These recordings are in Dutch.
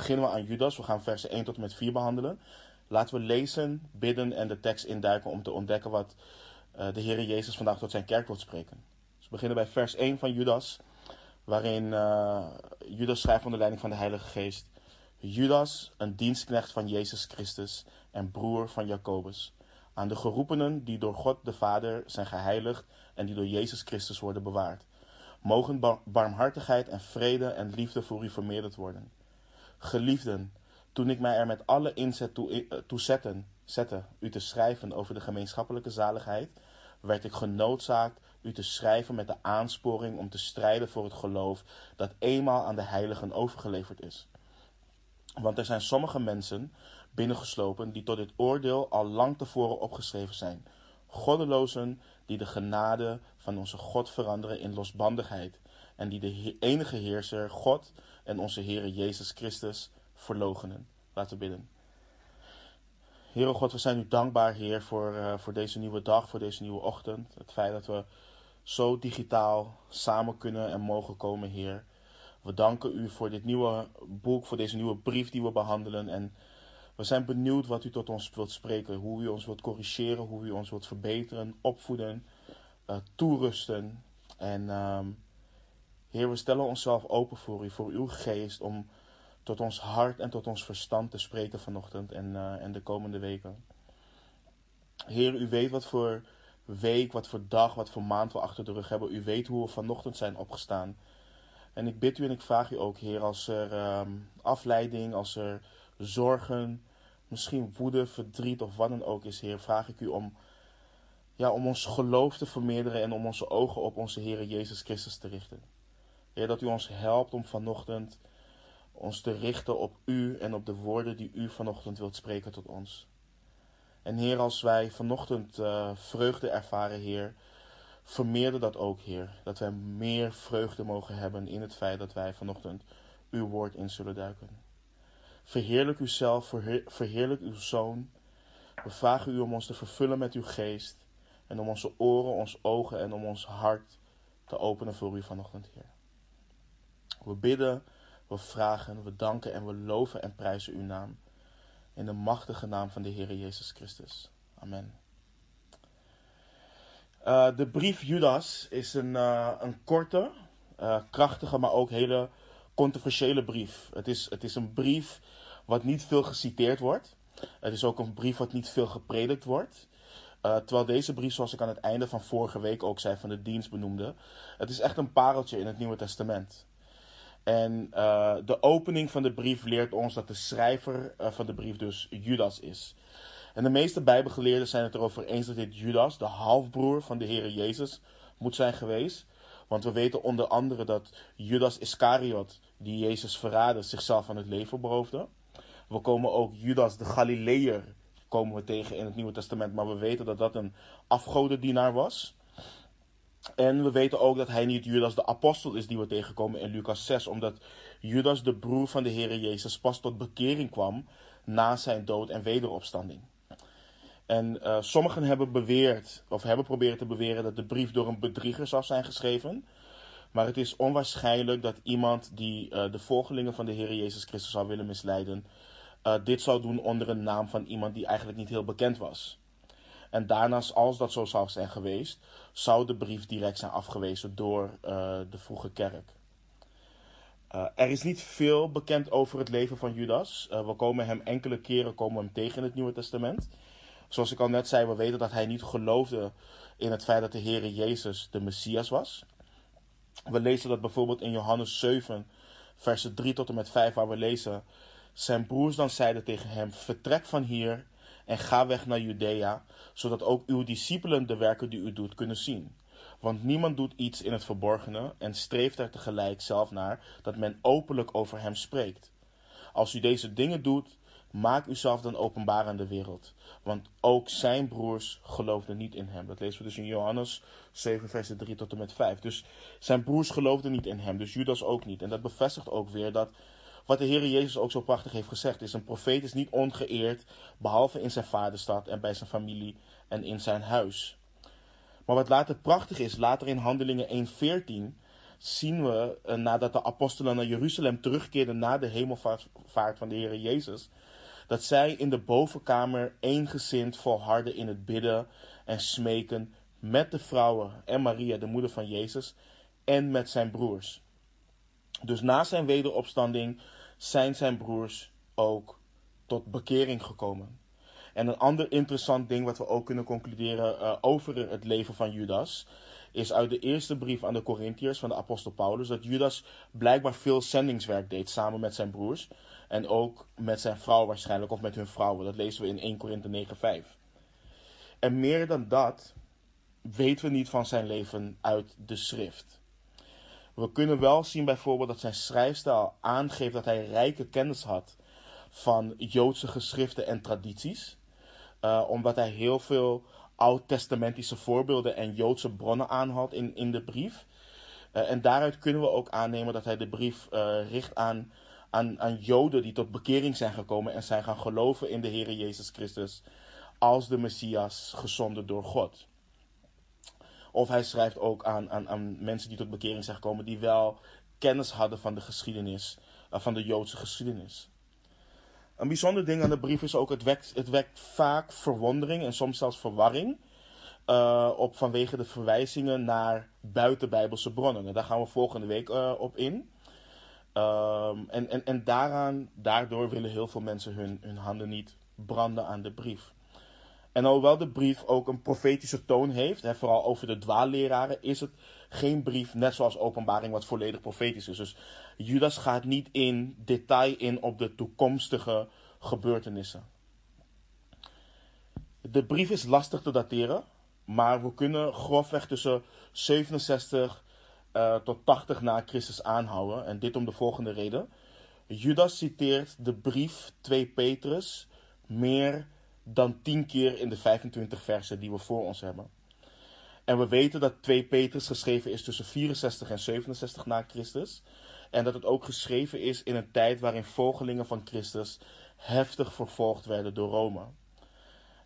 beginnen we aan Judas. We gaan versen 1 tot en met 4 behandelen. Laten we lezen, bidden en de tekst induiken om te ontdekken wat uh, de Heer Jezus vandaag tot zijn kerk wil spreken. Dus we beginnen bij vers 1 van Judas, waarin uh, Judas schrijft onder leiding van de Heilige Geest. Judas, een dienstknecht van Jezus Christus en broer van Jacobus. Aan de geroepenen die door God de Vader zijn geheiligd en die door Jezus Christus worden bewaard. Mogen barmhartigheid en vrede en liefde voor u vermeerderd worden. Geliefden, toen ik mij er met alle inzet toe, eh, toe zette u te schrijven over de gemeenschappelijke zaligheid, werd ik genoodzaakt u te schrijven met de aansporing om te strijden voor het geloof dat eenmaal aan de heiligen overgeleverd is. Want er zijn sommige mensen binnengeslopen die tot dit oordeel al lang tevoren opgeschreven zijn. Goddelozen die de genade van onze God veranderen in losbandigheid en die de enige heerser, God en onze Heer Jezus Christus verlogenen. Laten we bidden. Heere God, we zijn u dankbaar, Heer, voor, uh, voor deze nieuwe dag, voor deze nieuwe ochtend. Het feit dat we zo digitaal samen kunnen en mogen komen, Heer. We danken u voor dit nieuwe boek, voor deze nieuwe brief die we behandelen. En we zijn benieuwd wat u tot ons wilt spreken. Hoe u ons wilt corrigeren, hoe u ons wilt verbeteren, opvoeden, uh, toerusten. En um, Heer, we stellen onszelf open voor u, voor uw geest, om tot ons hart en tot ons verstand te spreken vanochtend en, uh, en de komende weken. Heer, u weet wat voor week, wat voor dag, wat voor maand we achter de rug hebben. U weet hoe we vanochtend zijn opgestaan. En ik bid u en ik vraag u ook, Heer, als er um, afleiding, als er zorgen, misschien woede, verdriet of wat dan ook is, Heer, vraag ik u om, ja, om ons geloof te vermeerderen en om onze ogen op onze Heer Jezus Christus te richten. Heer, dat u ons helpt om vanochtend ons te richten op u en op de woorden die u vanochtend wilt spreken tot ons. En Heer, als wij vanochtend uh, vreugde ervaren, Heer, vermeerder dat ook, Heer. Dat wij meer vreugde mogen hebben in het feit dat wij vanochtend uw woord in zullen duiken. Verheerlijk uzelf, verheer, verheerlijk uw zoon. We vragen u om ons te vervullen met uw geest en om onze oren, onze ogen en om ons hart te openen voor u vanochtend, Heer. We bidden, we vragen, we danken en we loven en prijzen uw naam. In de machtige naam van de Heer Jezus Christus. Amen. Uh, de brief Judas is een, uh, een korte, uh, krachtige, maar ook hele controversiële brief. Het is, het is een brief wat niet veel geciteerd wordt. Het is ook een brief wat niet veel gepredikt wordt. terwijl deze brief, zoals ik aan het einde van vorige week ook zei, van de dienst benoemde, het is echt een pareltje in het Nieuwe Testament. En uh, de opening van de brief leert ons dat de schrijver uh, van de brief dus Judas is. En de meeste Bijbelgeleerden zijn het erover eens dat dit Judas, de halfbroer van de Heer Jezus, moet zijn geweest. Want we weten onder andere dat Judas Iscariot, die Jezus verraadde, zichzelf van het leven beroofde. We komen ook Judas de Galileër komen we tegen in het Nieuwe Testament, maar we weten dat dat een afgodendienaar was. En we weten ook dat hij niet Judas de apostel is die we tegenkomen in Lucas 6, omdat Judas de broer van de Heer Jezus pas tot bekering kwam na zijn dood en wederopstanding. En uh, sommigen hebben beweerd, of hebben proberen te beweren dat de brief door een bedrieger zou zijn geschreven. Maar het is onwaarschijnlijk dat iemand die uh, de volgelingen van de Heer Jezus Christus zou willen misleiden, uh, dit zou doen onder een naam van iemand die eigenlijk niet heel bekend was. En daarnaast, als dat zo zou zijn geweest, zou de brief direct zijn afgewezen door uh, de vroege kerk. Uh, er is niet veel bekend over het leven van Judas. Uh, we komen hem enkele keren komen hem tegen in het Nieuwe Testament. Zoals ik al net zei, we weten dat hij niet geloofde in het feit dat de Heere Jezus de Messias was. We lezen dat bijvoorbeeld in Johannes 7, versen 3 tot en met 5, waar we lezen: Zijn broers dan zeiden tegen hem: Vertrek van hier en ga weg naar Judea, zodat ook uw discipelen de werken die u doet kunnen zien. Want niemand doet iets in het verborgene en streeft er tegelijk zelf naar dat men openlijk over hem spreekt. Als u deze dingen doet, maak uzelf dan openbaar aan de wereld. Want ook zijn broers geloofden niet in hem. Dat lezen we dus in Johannes 7, versen 3 tot en met 5. Dus zijn broers geloofden niet in hem, dus Judas ook niet. En dat bevestigt ook weer dat wat de Heer Jezus ook zo prachtig heeft gezegd is: een profeet is niet ongeëerd, behalve in zijn vaderstad en bij zijn familie en in zijn huis. Maar wat later prachtig is, later in Handelingen 1:14 zien we, uh, nadat de apostelen naar Jeruzalem terugkeerden na de hemelvaart van de Heer Jezus, dat zij in de bovenkamer eengezind volharden in het bidden en smeken met de vrouwen en Maria, de moeder van Jezus, en met zijn broers. Dus na zijn wederopstanding zijn zijn broers ook tot bekering gekomen. En een ander interessant ding wat we ook kunnen concluderen uh, over het leven van Judas, is uit de eerste brief aan de Corinthiërs van de apostel Paulus dat Judas blijkbaar veel zendingswerk deed samen met zijn broers. En ook met zijn vrouw waarschijnlijk, of met hun vrouwen. Dat lezen we in 1 Korinthe 9:5. En meer dan dat weten we niet van zijn leven uit de schrift. We kunnen wel zien bijvoorbeeld dat zijn schrijfstijl aangeeft dat hij rijke kennis had van Joodse geschriften en tradities. Uh, omdat hij heel veel oud-testamentische voorbeelden en Joodse bronnen aanhaalt in, in de brief. Uh, en daaruit kunnen we ook aannemen dat hij de brief uh, richt aan, aan, aan Joden die tot bekering zijn gekomen en zijn gaan geloven in de Heer Jezus Christus als de Messias gezonden door God. Of hij schrijft ook aan, aan, aan mensen die tot bekering zijn gekomen, die wel kennis hadden van de geschiedenis, uh, van de Joodse geschiedenis. Een bijzonder ding aan de brief is ook, het wekt, het wekt vaak verwondering en soms zelfs verwarring. Uh, op vanwege de verwijzingen naar buitenbijbelse bronnen. En daar gaan we volgende week uh, op in. Um, en, en, en daaraan, daardoor willen heel veel mensen hun, hun handen niet branden aan de brief. En alhoewel de brief ook een profetische toon heeft, hè, vooral over de dwaalleraren, is het geen brief net zoals openbaring wat volledig profetisch is. Dus Judas gaat niet in detail in op de toekomstige gebeurtenissen. De brief is lastig te dateren, maar we kunnen grofweg tussen 67 uh, tot 80 na Christus aanhouden. En dit om de volgende reden. Judas citeert de brief 2 Petrus meer dan 10 keer in de 25 versen die we voor ons hebben. En we weten dat 2 Petrus geschreven is tussen 64 en 67 na Christus. En dat het ook geschreven is in een tijd waarin volgelingen van Christus heftig vervolgd werden door Rome.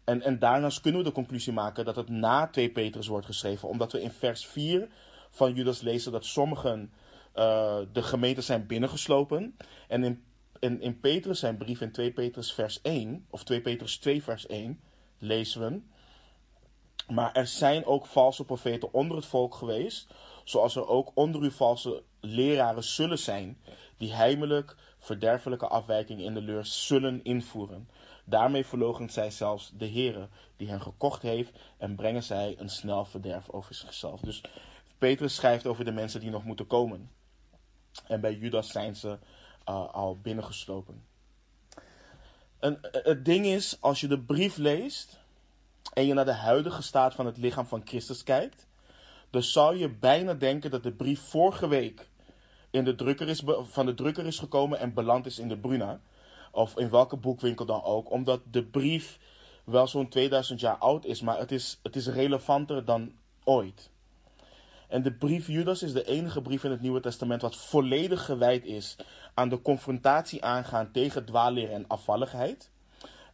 En, en daarnaast kunnen we de conclusie maken dat het na 2 Petrus wordt geschreven, omdat we in vers 4 van Judas lezen dat sommigen uh, de gemeente zijn binnengeslopen. En in, in, in Petrus zijn brief in 2 Petrus vers 1, of 2 Petrus 2 vers 1, lezen we. Maar er zijn ook valse profeten onder het volk geweest, zoals er ook onder u valse leraren zullen zijn, die heimelijk verderfelijke afwijkingen in de leur zullen invoeren. Daarmee verloochent zij zelfs de Heere, die hen gekocht heeft, en brengen zij een snel verderf over zichzelf. Dus Petrus schrijft over de mensen die nog moeten komen. En bij Judas zijn ze uh, al binnengeslopen. En het ding is, als je de brief leest en je naar de huidige staat van het lichaam van Christus kijkt, dan zou je bijna denken dat de brief vorige week in de drukker is, van de drukker is gekomen en beland is in de Bruna. Of in welke boekwinkel dan ook. Omdat de brief wel zo'n 2000 jaar oud is, maar het is, het is relevanter dan ooit. En de brief Judas is de enige brief in het Nieuwe Testament wat volledig gewijd is aan de confrontatie aangaan tegen dwaalleren en afvalligheid.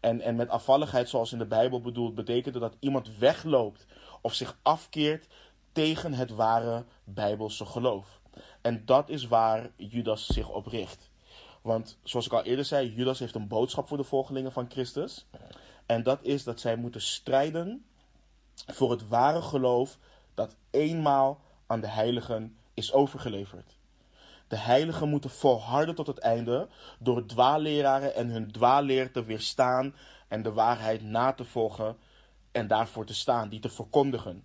En, en met afvalligheid, zoals in de Bijbel bedoeld, betekent dat iemand wegloopt of zich afkeert tegen het ware Bijbelse geloof. En dat is waar Judas zich op richt. Want zoals ik al eerder zei, Judas heeft een boodschap voor de volgelingen van Christus. En dat is dat zij moeten strijden voor het ware geloof dat eenmaal aan de heiligen is overgeleverd. De heiligen moeten volharden tot het einde door dwaalleraren en hun dwaalleer te weerstaan en de waarheid na te volgen en daarvoor te staan, die te verkondigen.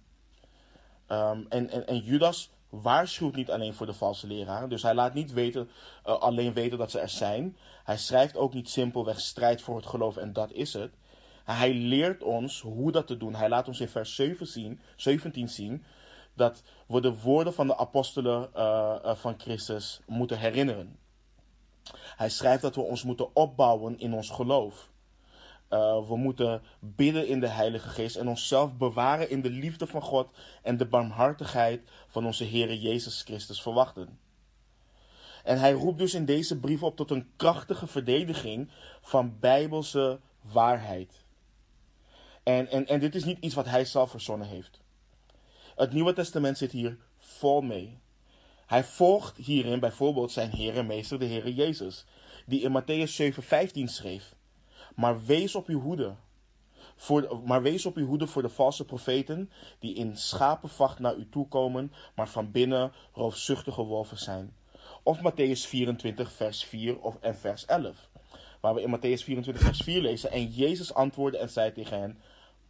Um, en, en, Judas waarschuwt niet alleen voor de valse leraren, dus hij laat niet weten, uh, alleen weten dat ze er zijn. Hij schrijft ook niet simpelweg strijd voor het geloof en dat is het. Hij leert ons hoe dat te doen. Hij laat ons in vers 7 zien, 17 zien dat we de woorden van de apostelen uh, uh, van Christus moeten herinneren. Hij schrijft dat we ons moeten opbouwen in ons geloof. Uh, we moeten bidden in de Heilige Geest en onszelf bewaren in de liefde van God en de barmhartigheid van onze Heer Jezus Christus verwachten. En hij roept dus in deze brief op tot een krachtige verdediging van bijbelse waarheid. En, en, en dit is niet iets wat hij zelf verzonnen heeft. Het Nieuwe Testament zit hier vol mee. Hij volgt hierin bijvoorbeeld zijn Heer en Meester, de Heer Jezus, die in Matthäus 7,15 schreef: Maar wees op uw hoede. Voor, maar wees op uw hoede voor de valse profeten, die in schapenvacht naar u toe komen, maar van binnen roofzuchtige wolven zijn. Of Matthäus 24, vers 4 of, en vers 11. Waar we in Matthäus 24, vers 4 lezen. En Jezus antwoordde en zei tegen hen: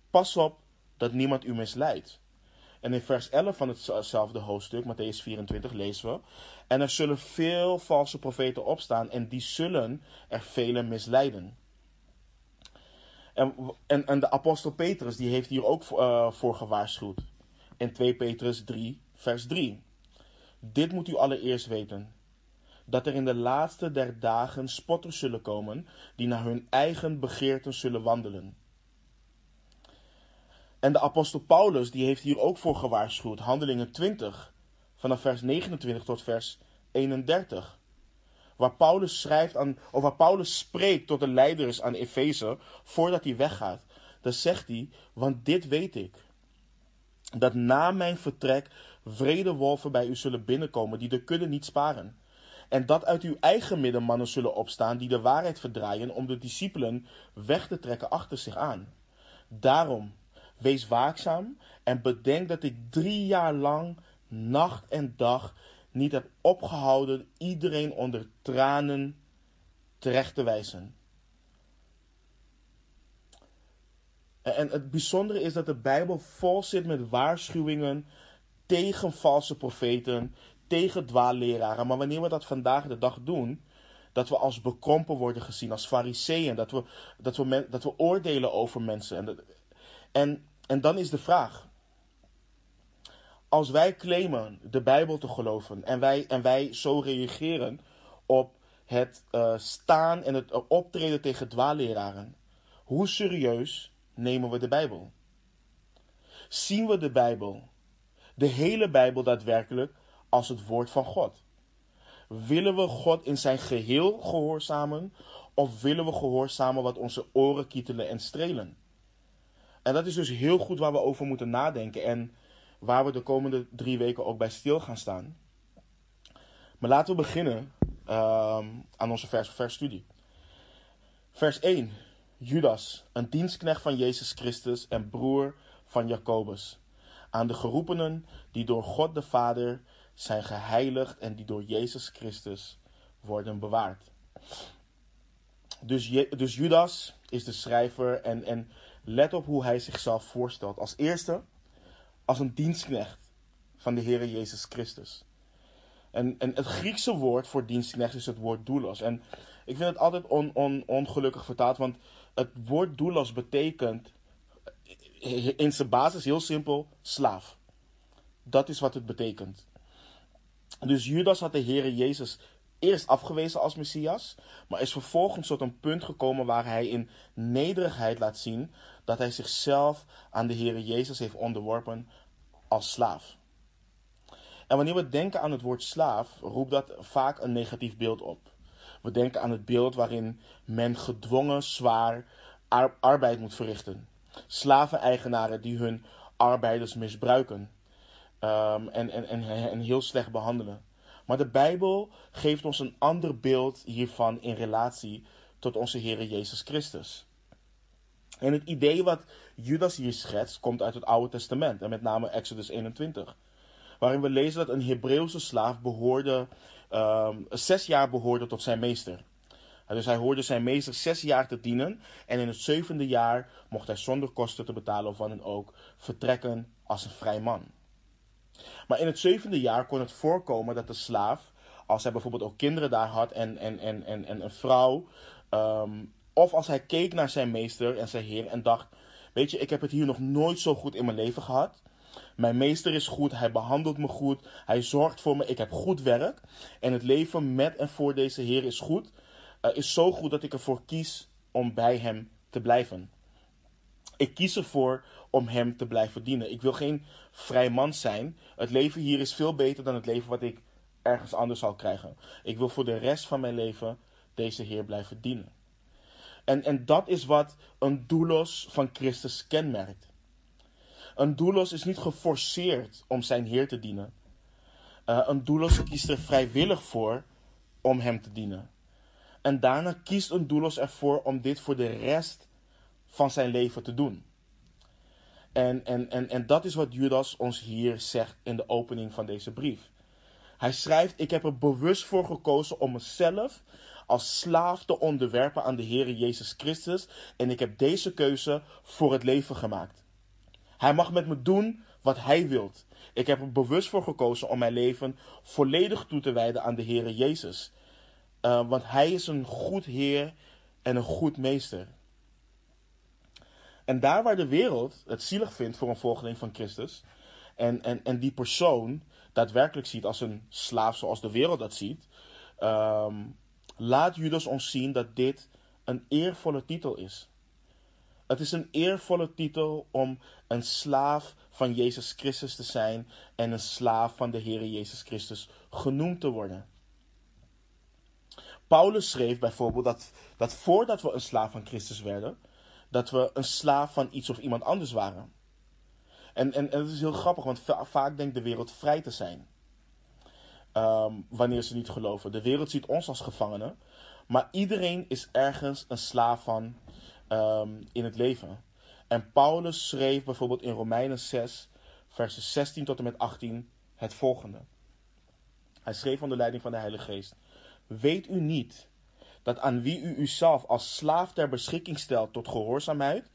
Pas op dat niemand u misleidt. En in vers 11 van hetzelfde hoofdstuk, Matthäus 24, lezen we: En er zullen veel valse profeten opstaan, en die zullen er velen misleiden. En, en, en de apostel Petrus, die heeft hier ook uh, voor gewaarschuwd. In 2 Petrus 3, vers 3. Dit moet u allereerst weten dat er in de laatste der dagen spotters zullen komen, die naar hun eigen begeerten zullen wandelen. En de apostel Paulus, die heeft hier ook voor gewaarschuwd, handelingen 20, vanaf vers 29 tot vers 31. Waar Paulus schrijft aan, of waar Paulus spreekt tot de leiders aan Efeze, voordat hij weggaat. Dan zegt hij, want dit weet ik, dat na mijn vertrek vrede wolven bij u zullen binnenkomen, die de kudde niet sparen. En dat uit uw eigen midden mannen zullen opstaan die de waarheid verdraaien om de discipelen weg te trekken achter zich aan. Daarom, wees waakzaam en bedenk dat ik drie jaar lang, nacht en dag, niet heb opgehouden iedereen onder tranen terecht te wijzen. En het bijzondere is dat de Bijbel vol zit met waarschuwingen tegen valse profeten, tegen dwaalleraren. Maar wanneer we dat vandaag de dag doen, dat we als bekrompen worden gezien, als fariseeën, dat we, dat we, dat we oordelen over mensen. En, en, en dan is de vraag, als wij claimen de Bijbel te geloven en wij, en wij zo reageren op het uh, staan en het optreden tegen dwaalleraren, hoe serieus nemen we de Bijbel? Zien we de Bijbel, de hele Bijbel daadwerkelijk, als het woord van God? Willen we God in zijn geheel gehoorzamen of willen we gehoorzamen wat onze oren kietelen en strelen? En dat is dus heel goed waar we over moeten nadenken en waar we de komende drie weken ook bij stil gaan staan. Maar laten we beginnen uh, aan onze vers vers studie. Vers 1. Judas, een dienstknecht van Jezus Christus en broer van Jacobus. Aan de geroepenen die door God de Vader zijn geheiligd en die door Jezus Christus worden bewaard. Dus, dus Judas is de schrijver en, en let op hoe hij zichzelf voorstelt. Als eerste als een dienstknecht van de Heer Jezus Christus. En, en het Griekse woord voor dienstknecht is het woord doulos. En ik vind het altijd on, on, ongelukkig vertaald, want het woord doulos betekent in zijn basis heel simpel slaaf. Dat is wat het betekent. Dus Judas had de Heer Jezus eerst afgewezen als Messias, maar is vervolgens tot een punt gekomen waar hij in nederigheid laat zien dat hij zichzelf aan de Heer Jezus heeft onderworpen als slaaf. En wanneer we denken aan het woord slaaf, roept dat vaak een negatief beeld op. We denken aan het beeld waarin men gedwongen zwaar arbeid moet verrichten. Slaven-eigenaren die hun arbeiders misbruiken um, en, en, en, en heel slecht behandelen. Maar de Bijbel geeft ons een ander beeld hiervan in relatie tot onze Heer Jezus Christus. En het idee wat Judas hier schetst, komt uit het Oude Testament, en met name Exodus 21. Waarin we lezen dat een Hebreeuwse slaaf behoorde, um, zes jaar behoorde tot zijn meester. Dus hij hoorde zijn meester zes jaar te dienen. En in het zevende jaar mocht hij zonder kosten te betalen of wat dan ook vertrekken als een vrij man. Maar in het zevende jaar kon het voorkomen dat de slaaf, als hij bijvoorbeeld ook kinderen daar had en, en, en, en, en een vrouw, um, of als hij keek naar zijn meester en zijn heer en dacht: Weet je, ik heb het hier nog nooit zo goed in mijn leven gehad. Mijn meester is goed, hij behandelt me goed, hij zorgt voor me, ik heb goed werk. En het leven met en voor deze Heer is goed. Uh, is zo goed dat ik ervoor kies om bij hem te blijven. Ik kies ervoor om hem te blijven dienen. Ik wil geen vrij man zijn. Het leven hier is veel beter dan het leven wat ik ergens anders zal krijgen. Ik wil voor de rest van mijn leven deze Heer blijven dienen. En, en dat is wat een doulos van Christus kenmerkt. Een doulos is niet geforceerd om zijn Heer te dienen. Uh, een doelos kiest er vrijwillig voor om hem te dienen. En daarna kiest een doelos ervoor om dit voor de rest van zijn leven te doen. En, en, en, en dat is wat Judas ons hier zegt in de opening van deze brief. Hij schrijft: Ik heb er bewust voor gekozen om mezelf als slaaf te onderwerpen aan de Heer Jezus Christus. En ik heb deze keuze voor het leven gemaakt. Hij mag met me doen wat hij wilt. Ik heb er bewust voor gekozen om mijn leven volledig toe te wijden aan de Heer Jezus. Uh, want hij is een goed Heer en een goed meester. En daar waar de wereld het zielig vindt voor een volgeling van Christus, en, en, en die persoon daadwerkelijk ziet als een slaaf zoals de wereld dat ziet, um, laat Judas ons zien dat dit een eervolle titel is. Het is een eervolle titel om een slaaf van Jezus Christus te zijn en een slaaf van de Heer Jezus Christus genoemd te worden. Paulus schreef bijvoorbeeld dat, dat voordat we een slaaf van Christus werden, dat we een slaaf van iets of iemand anders waren. En, en, en het is heel grappig, want vaak denkt de wereld vrij te zijn. Ehm, wanneer ze niet geloven. De wereld ziet ons als gevangenen. Maar iedereen is ergens een slaaf van ehm, in het leven. En Paulus schreef bijvoorbeeld in Romeinen 6, versen 16 tot en met 18 het volgende. Hij schreef onder leiding van de Heilige Geest. Weet u niet dat aan wie u uzelf als slaaf ter beschikking stelt tot gehoorzaamheid,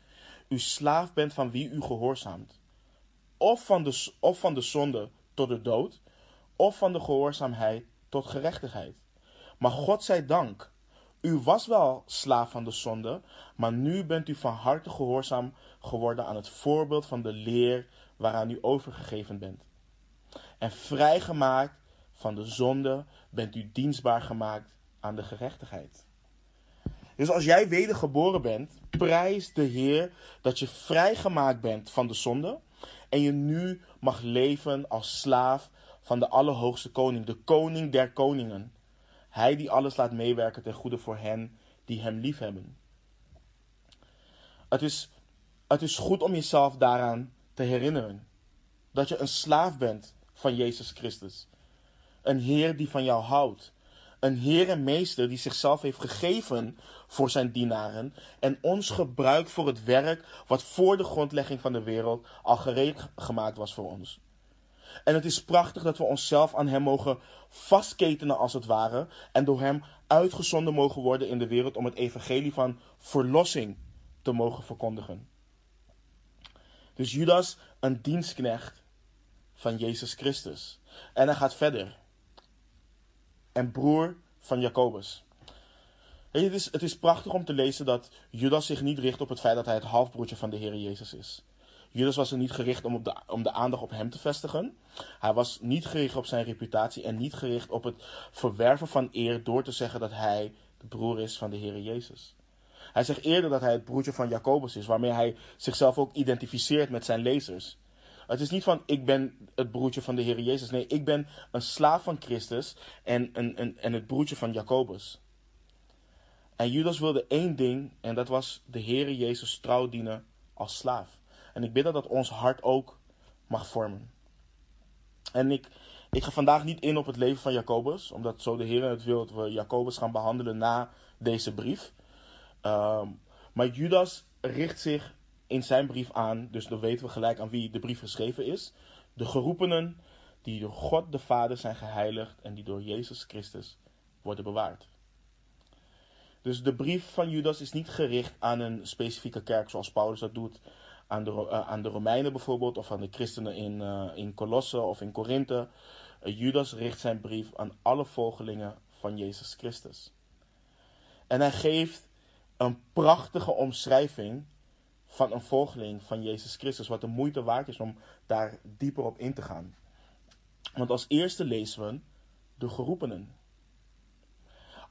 u slaaf bent van wie u gehoorzaamt? Of van de, of van de zonde tot de dood, of van de gehoorzaamheid tot gerechtigheid. Maar God zij dank, u was wel slaaf van de zonde, maar nu bent u van harte gehoorzaam geworden aan het voorbeeld van de leer waaraan u overgegeven bent. En vrijgemaakt van de zonde bent u dienstbaar gemaakt aan de gerechtigheid. Dus als jij wedergeboren bent, prijs de Heer dat je vrijgemaakt bent van de zonde en je nu mag leven als slaaf van de Allerhoogste Koning, de Koning der Koningen. Hij die alles laat meewerken ten goede voor hen die hem liefhebben. Het is, het is goed om jezelf daaraan te herinneren. Dat je een slaaf bent van Jezus Christus. Een Heer die van jou houdt. Een Heer en Meester die zichzelf heeft gegeven voor zijn dienaren en ons gebruikt voor het werk wat voor de grondlegging van de wereld al gereed gemaakt was voor ons. En het is prachtig dat we onszelf aan Hem mogen vastketenen als het ware en door Hem uitgezonden mogen worden in de wereld om het evangelie van verlossing te mogen verkondigen. Dus Judas, een dienstknecht van Jezus Christus. En hij gaat verder. En broer van Jacobus. het, is, het is prachtig om te lezen dat Judas zich niet richt op het feit dat hij het halfbroertje van de Heer Jezus is. Judas was er niet gericht om, op de, om de aandacht op hem te vestigen. Hij was niet gericht op zijn reputatie en niet gericht op het verwerven van eer door te zeggen dat hij de broer is van de Heer Jezus. Hij zegt eerder dat hij het broertje van Jacobus is, waarmee hij zichzelf ook identificeert met zijn lezers. Het is niet van ik ben het broertje van de Heer Jezus. Nee, ik ben een slaaf van Christus en, en, het broertje van Jacobus. En Judas wilde één ding en dat was de Heer Jezus trouw dienen als slaaf. En ik bid dat dat ons hart ook mag vormen. En ik, ik ga vandaag niet in op het leven van Jacobus, omdat zo de Heer het wil dat we Jacobus gaan behandelen na deze brief. Ehm, maar Judas richt zich in zijn brief aan, dus dan weten we gelijk aan wie de brief geschreven is. De geroepenen die door God de Vader zijn geheiligd en die door Jezus Christus worden bewaard. Dus de brief van Judas is niet gericht aan een specifieke kerk zoals Paulus dat doet aan de, uh, aan de Romeinen bijvoorbeeld, of aan de christenen in, uh, in Colosse of in Korinthe. Uh, Judas richt zijn brief aan alle volgelingen van Jezus Christus. En hij geeft een prachtige omschrijving van een volgeling van Jezus Christus, wat de moeite waard is om daar dieper op in te gaan. Want als eerste lezen we de geroepenen.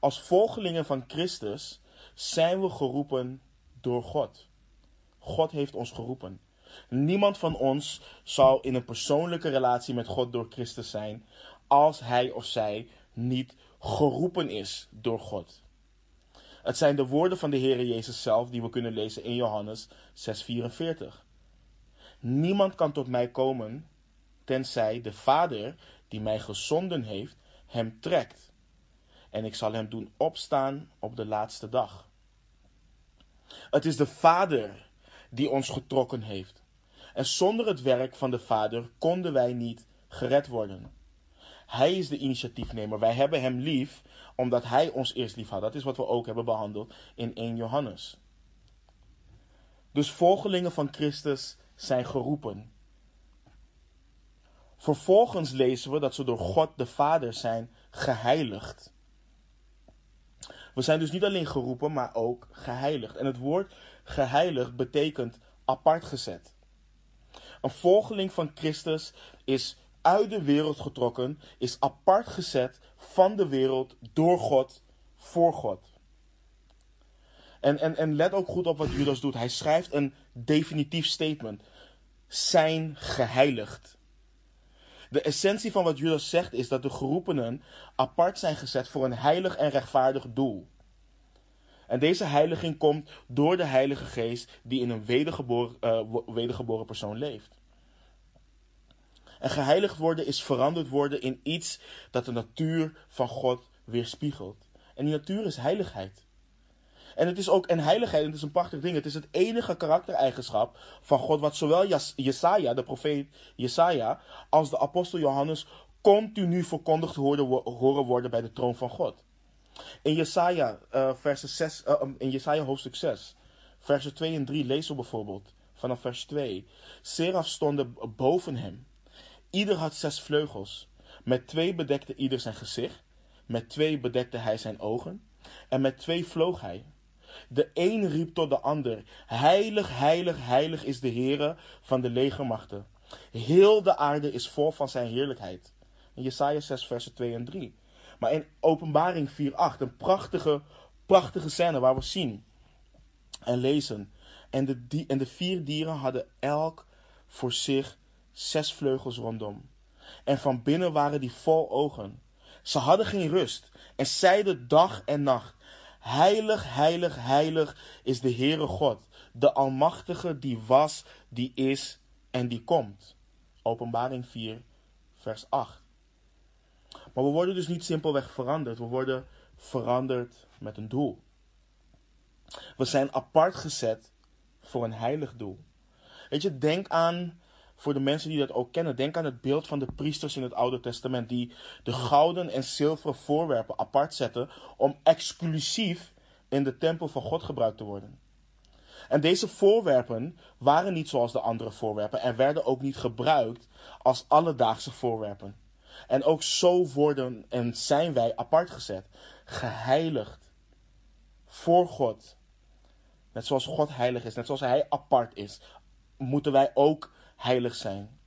Als volgelingen van Christus zijn we geroepen door God. God heeft ons geroepen. Niemand van ons zou in een persoonlijke relatie met God door Christus zijn als hij of zij niet geroepen is door God. Het zijn de woorden van de Heer Jezus zelf die we kunnen lezen in Johannes 6:44. Niemand kan tot mij komen tenzij de Vader die mij gezonden heeft, hem trekt. En ik zal hem doen opstaan op de laatste dag. Het is de Vader die ons getrokken heeft. En zonder het werk van de Vader konden wij niet gered worden. Hij is de initiatiefnemer. Wij hebben hem lief omdat hij ons eerst lief had. Dat is wat we ook hebben behandeld in 1 Johannes. Dus volgelingen van Christus zijn geroepen. Vervolgens lezen we dat ze door God de Vader zijn geheiligd. We zijn dus niet alleen geroepen, maar ook geheiligd. En het woord geheiligd betekent apart gezet. Een volgeling van Christus is uit de wereld getrokken, is apart gezet van de wereld door God, voor God. En, en, en let ook goed op wat Judas doet. Hij schrijft een definitief statement. Zijn geheiligd. De essentie van wat Judas zegt is dat de geroepenen apart zijn gezet voor een heilig en rechtvaardig doel. En deze heiliging komt door de Heilige Geest die in een wedergeboren, uh, wedergeboren persoon leeft. En geheiligd worden is veranderd worden in iets dat de natuur van God weerspiegelt. En die natuur is heiligheid. En het is ook een heiligheid, en het is een prachtig ding. Het is het enige karaktereigenschap van God, wat zowel Jesaja, de profeet Jesaja, als de apostel Johannes continu verkondigd horen worden bij de troon van God. In Jesaja, uh, 6, uh, in Jesaja hoofdstuk 6, versen 2 en 3 lezen we bijvoorbeeld, vanaf vers 2. Seraf stonden boven hem. Ieder had zes vleugels. Met twee bedekte ieder zijn gezicht, met twee bedekte hij zijn ogen, en met twee vloog hij. De een riep tot de ander: Heilig, heilig, heilig is de Heere van de legermachten. Heel de aarde is vol van zijn heerlijkheid. In Jesaja 6, versen 2 en 3. Maar in Openbaring 4, 8, een prachtige, prachtige scène waar we zien en lezen. En de, en de vier dieren hadden elk voor zich zes vleugels rondom. En van binnen waren die vol ogen. Ze hadden geen rust en zeiden dag en nacht: Heilig, heilig, heilig is de Heere God, de Almachtige die was, die is en die komt. Openbaring 4, vers 8. Maar we worden dus niet simpelweg veranderd, we worden veranderd met een doel. We zijn apart gezet voor een heilig doel. Weet je, denk aan, voor de mensen die dat ook kennen, denk aan het beeld van de priesters in het Oude Testament, die de gouden en zilveren voorwerpen apart zetten om exclusief in de tempel van God gebruikt te worden. En deze voorwerpen waren niet zoals de andere voorwerpen en werden ook niet gebruikt als alledaagse voorwerpen. En ook zo worden en zijn wij apart gezet, geheiligd voor God. Net zoals God heilig is, net zoals Hij apart is, moeten wij ook heilig zijn.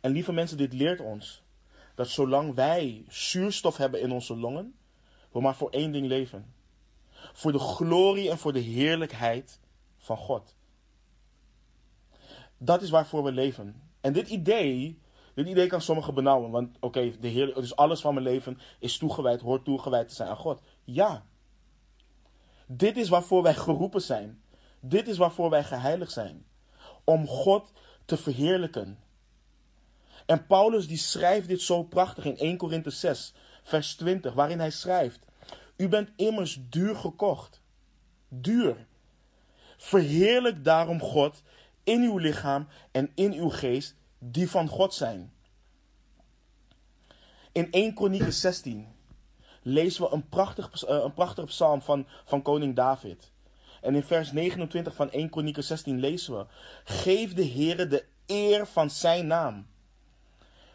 En lieve mensen, dit leert ons dat zolang wij zuurstof hebben in onze longen, we maar voor één ding leven. Voor de glorie en voor de heerlijkheid van God. Dat is waarvoor we leven. En dit idee dit idee kan sommigen benauwen, want oké, de Heer, dus alles van mijn leven is toegewijd, hoort toegewijd te zijn aan God. Ja. Dit is waarvoor wij geroepen zijn. Dit is waarvoor wij geheiligd zijn. Om God te verheerlijken. En Paulus die schrijft dit zo prachtig in 1 Korinthe 6, vers 20, waarin hij schrijft: U bent immers duur gekocht. Duur. Verheerlijk daarom God in uw lichaam en in uw geest die van God zijn. In 1 Kronieken 16 lezen we een, prachtig, eh, een prachtige psalm van, van koning David. En in vers 29 van 1 Kronieken 16 lezen we: Geef de Heere de eer van zijn naam.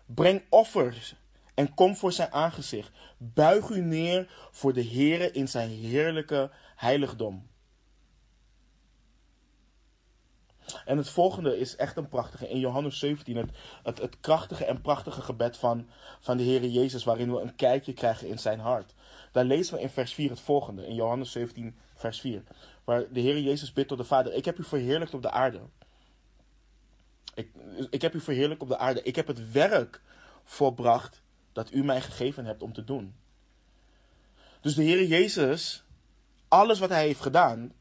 Breng offers en kom voor zijn aangezicht. Buig u neer voor de Heere in zijn heerlijke heiligdom. En het volgende is echt een prachtige. In Johannes 17, het, het, krachtige en prachtige gebed van, van de Heer Jezus, waarin we een kijkje krijgen in zijn hart. Daar lezen we in vers 4 het volgende, in Johannes 17, vers 4. Waar de Heer Jezus bidt tot de Vader: Ik heb u verheerlijkt op de aarde. Ik, ik heb u verheerlijkt op de aarde. Ik heb het werk volbracht dat u mij gegeven hebt om te doen. Dus de Heer Jezus, alles wat hij heeft gedaan,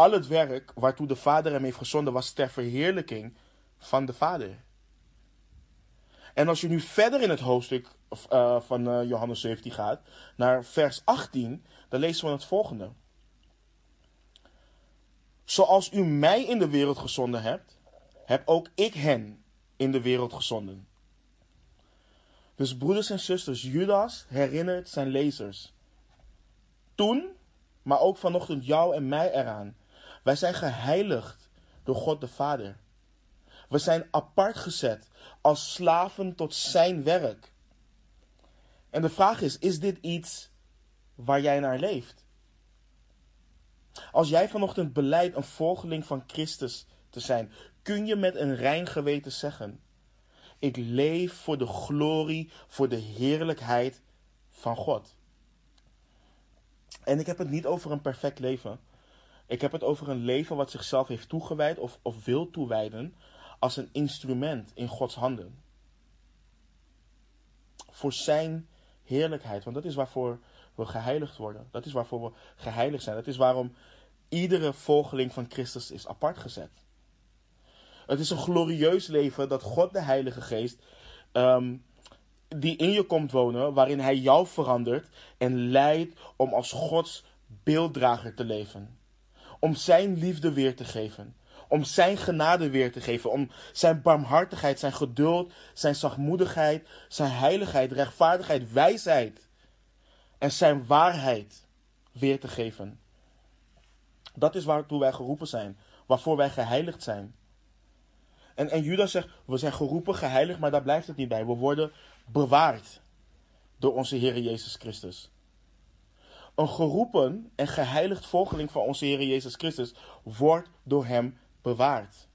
al het werk waartoe de Vader hem heeft gezonden was ter verheerlijking van de Vader. En als je nu verder in het hoofdstuk uh, van uh, Johannes 17 gaat, naar vers 18, dan lezen we het volgende. Zoals u mij in de wereld gezonden hebt, heb ook ik hen in de wereld gezonden. Dus broeders en zusters, Judas herinnert zijn lezers. Toen, maar ook vanochtend jou en mij eraan. Wij zijn geheiligd door God de Vader. We zijn apart gezet als slaven tot zijn werk. En de vraag is: is dit iets waar jij naar leeft? Als jij vanochtend beleidt een volgeling van Christus te zijn, kun je met een rein geweten zeggen: Ik leef voor de glorie, voor de heerlijkheid van God. En ik heb het niet over een perfect leven. Ik heb het over een leven wat zichzelf heeft toegewijd of, of wil toewijden als een instrument in Gods handen. Voor zijn heerlijkheid. Want dat is waarvoor we geheiligd worden. Dat is waarvoor we geheiligd zijn. Dat is waarom iedere volgeling van Christus is apart gezet. Het is een glorieus leven dat God de Heilige Geest, ehm, die in je komt wonen, waarin Hij jou verandert en leidt om als Gods beelddrager te leven. Om Zijn liefde weer te geven. Om Zijn genade weer te geven. Om Zijn barmhartigheid, Zijn geduld, Zijn zachtmoedigheid, Zijn heiligheid, rechtvaardigheid, wijsheid en Zijn waarheid weer te geven. Dat is waartoe wij geroepen zijn, waarvoor wij geheiligd zijn. En, en Judas zegt, we zijn geroepen, geheiligd, maar daar blijft het niet bij. We worden bewaard door onze Heer Jezus Christus. Een geroepen en geheiligd volgeling van onze Heer Jezus Christus wordt door Hem bewaard.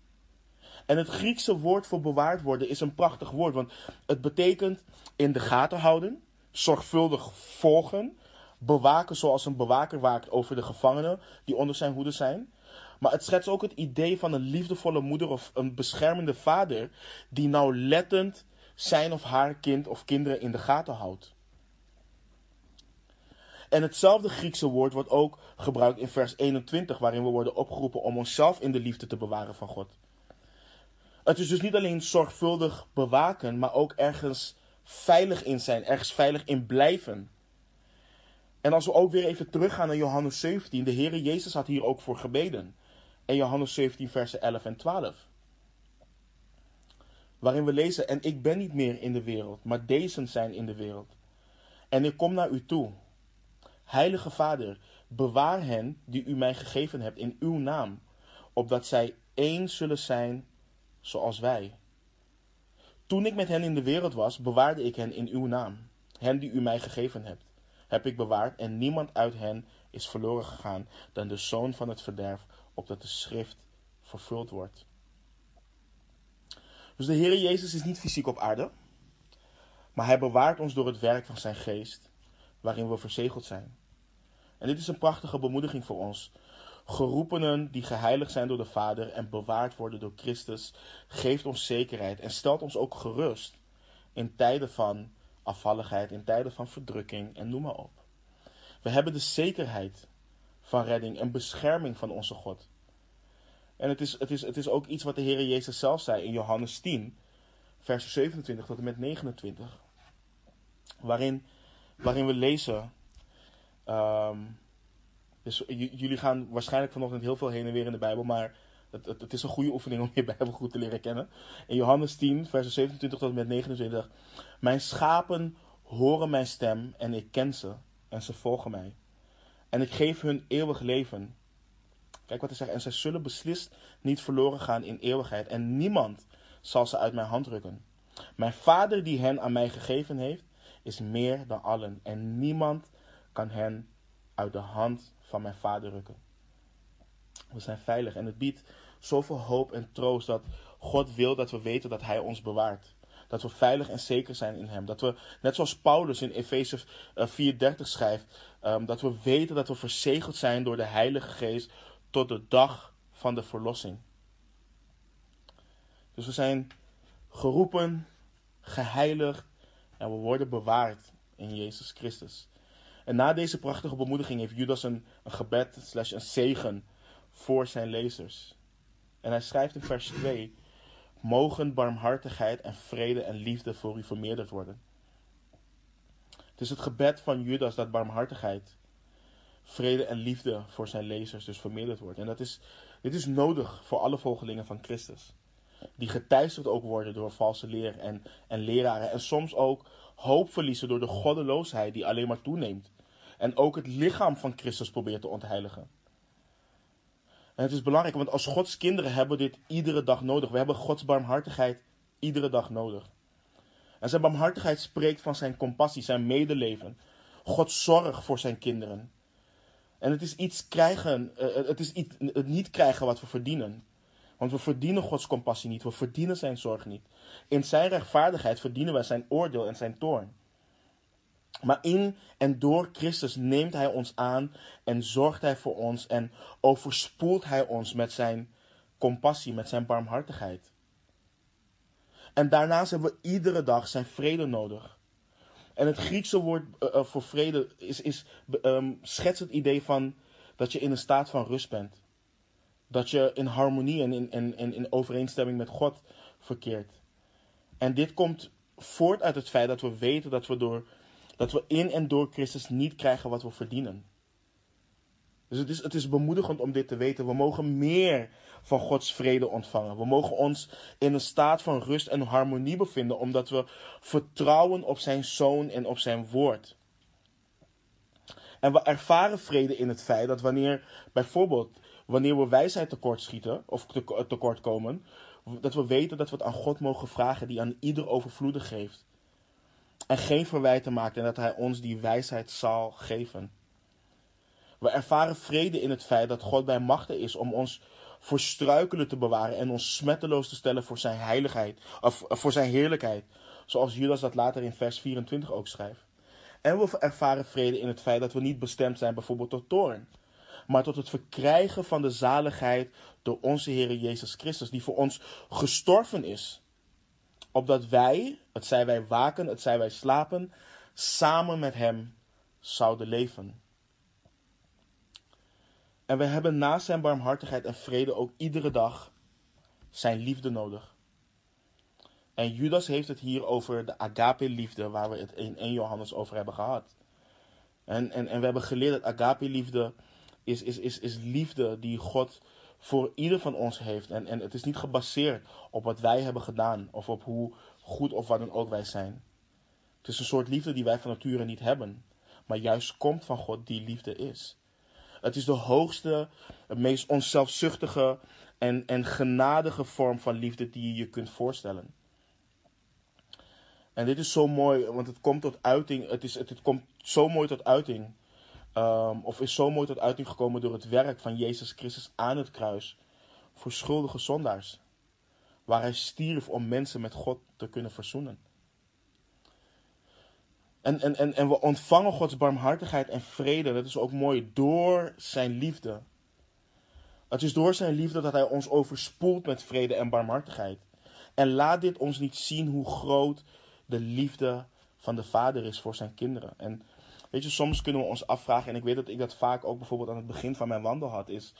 En het Griekse woord voor bewaard worden is een prachtig woord, want het betekent in de gaten houden, zorgvuldig volgen, bewaken zoals een bewaker waakt over de gevangenen die onder zijn hoede zijn. Maar het schetst ook het idee van een liefdevolle moeder of een beschermende vader die nauwlettend zijn of haar kind of kinderen in de gaten houdt. En hetzelfde Griekse woord wordt ook gebruikt in vers 21, waarin we worden opgeroepen om onszelf in de liefde te bewaren van God. Het is dus niet alleen zorgvuldig bewaken, maar ook ergens veilig in zijn, ergens veilig in blijven. En als we ook weer even teruggaan naar Johannes 17, de Heere Jezus had hier ook voor gebeden. En Johannes 17, versen 11 en 12. Waarin we lezen: En ik ben niet meer in de wereld, maar deze zijn in de wereld. En ik kom naar u toe. Heilige Vader, bewaar hen die u mij gegeven hebt in uw naam, opdat zij één zullen zijn zoals wij. Toen ik met hen in de wereld was, bewaarde ik hen in uw naam, hen die u mij gegeven hebt heb ik bewaard en niemand uit hen is verloren gegaan dan de zoon van het verderf, opdat de schrift vervuld wordt. Dus de Heer Jezus is niet fysiek op aarde, maar hij bewaart ons door het werk van zijn geest, waarin we verzegeld zijn. En dit is een prachtige bemoediging voor ons. Geroepenen die geheiligd zijn door de Vader en bewaard worden door Christus, geeft ons zekerheid en stelt ons ook gerust in tijden van afvalligheid, in tijden van verdrukking en noem maar op. We hebben de zekerheid van redding en bescherming van onze God. En het is, het is, het is ook iets wat de Heer Jezus zelf zei in Johannes 10, vers 27 tot en met 29. Waarin, waarin we lezen. Um, dus jullie gaan waarschijnlijk vanochtend heel veel heen en weer in de Bijbel, maar het, het, het, is een goede oefening om je Bijbel goed te leren kennen. In Johannes 10, vers 27 tot en met 29. Mijn schapen horen mijn stem en ik ken ze en ze volgen mij. En ik geef hun eeuwig leven. Kijk wat hij zegt. En zij zullen beslist niet verloren gaan in eeuwigheid. En niemand zal ze uit mijn hand rukken. Mijn vader die hen aan mij gegeven heeft, is meer dan allen. En niemand kan hen uit de hand van mijn vader rukken. We zijn veilig en het biedt zoveel hoop en troost dat God wil dat we weten dat Hij ons bewaart. Dat we veilig en zeker zijn in Hem. Dat we, net zoals Paulus in Efeze 4:30 schrijft, um, dat we weten dat we verzegeld zijn door de Heilige Geest tot de dag van de verlossing. Dus we zijn geroepen, geheiligd en we worden bewaard in Jezus Christus. En na deze prachtige bemoediging heeft Judas een, een gebed slash een zegen voor zijn lezers. En hij schrijft in vers 2: mogen barmhartigheid en vrede en liefde voor u vermeerderd worden. Het is het gebed van Judas dat barmhartigheid, vrede en liefde voor zijn lezers dus vermeerderd wordt. En dat is, dit is nodig voor alle volgelingen van Christus. Die geteisterd ook worden door valse leer en, en leraren. En soms ook hoop verliezen door de goddeloosheid die alleen maar toeneemt. En ook het lichaam van Christus probeert te ontheiligen. En het is belangrijk, want als Gods kinderen hebben we dit iedere dag nodig. We hebben Gods barmhartigheid iedere dag nodig. En zijn barmhartigheid spreekt van zijn compassie, zijn medeleven. Gods zorg voor zijn kinderen. En het is iets krijgen, eh, het is iets, het niet krijgen wat we verdienen. Want we verdienen Gods compassie niet, we verdienen zijn zorg niet. In zijn rechtvaardigheid verdienen wij zijn oordeel en zijn toorn. Maar in en door Christus neemt Hij ons aan en zorgt Hij voor ons en overspoelt Hij ons met zijn compassie, met zijn barmhartigheid. En daarnaast hebben we iedere dag zijn vrede nodig. En het Griekse woord uh, voor vrede is, is, um, schetst het idee van dat je in een staat van rust bent. Dat je in harmonie en in, in, in, in overeenstemming met God verkeert. En dit komt voort uit het feit dat we weten dat we, door, dat we in en door Christus niet krijgen wat we verdienen. Dus het is, het is bemoedigend om dit te weten. We mogen meer van Gods vrede ontvangen. We mogen ons in een staat van rust en harmonie bevinden, omdat we vertrouwen op Zijn Zoon en op Zijn Woord. En we ervaren vrede in het feit dat wanneer, bijvoorbeeld, wanneer we wijsheid tekort schieten of tekort komen, dat we weten dat we het aan God mogen vragen die aan ieder overvloedig geeft. En geen verwijten maakt en dat Hij ons die wijsheid zal geven. We ervaren vrede in het feit dat God bij machten is om ons voor struikelen te bewaren en ons smetteloos te stellen voor zijn heiligheid, of voor zijn heerlijkheid. Zoals Judas dat later in vers 24 ook schrijft. En we ervaren vrede in het feit dat we niet bestemd zijn bijvoorbeeld tot toorn, maar tot het verkrijgen van de zaligheid door onze Heer Jezus Christus, die voor ons gestorven is. Opdat wij, het zij wij waken, het zij wij slapen, samen met Hem zouden leven. En we hebben naast zijn barmhartigheid en vrede ook iedere dag zijn liefde nodig. En Judas heeft het hier over de agape-liefde, waar we het in 1 Johannes over hebben gehad. En, en, en we hebben geleerd dat agape-liefde is, is, is, is liefde die God voor ieder van ons heeft. En, en het is niet gebaseerd op wat wij hebben gedaan of op hoe goed of wat dan ook wij zijn. Het is een soort liefde die wij van nature niet hebben, maar juist komt van God die liefde is. Het is de hoogste, het meest onzelfzuchtige en, en genadige vorm van liefde die je je kunt voorstellen. En dit is zo mooi, want het komt tot uiting. Het, is, het, het komt zo mooi tot uiting. Um, of is zo mooi tot uiting gekomen door het werk van Jezus Christus aan het kruis. Voor schuldige zondaars. Waar hij stierf om mensen met God te kunnen verzoenen. En, en, en, en we ontvangen Gods barmhartigheid en vrede, dat is ook mooi, door zijn liefde. Het is door zijn liefde dat hij ons overspoelt met vrede en barmhartigheid. En laat dit ons niet zien hoe groot de liefde van de Vader is voor zijn kinderen. En weet je, soms kunnen we ons afvragen, en ik weet dat ik dat vaak ook bijvoorbeeld aan het begin van mijn wandel had, is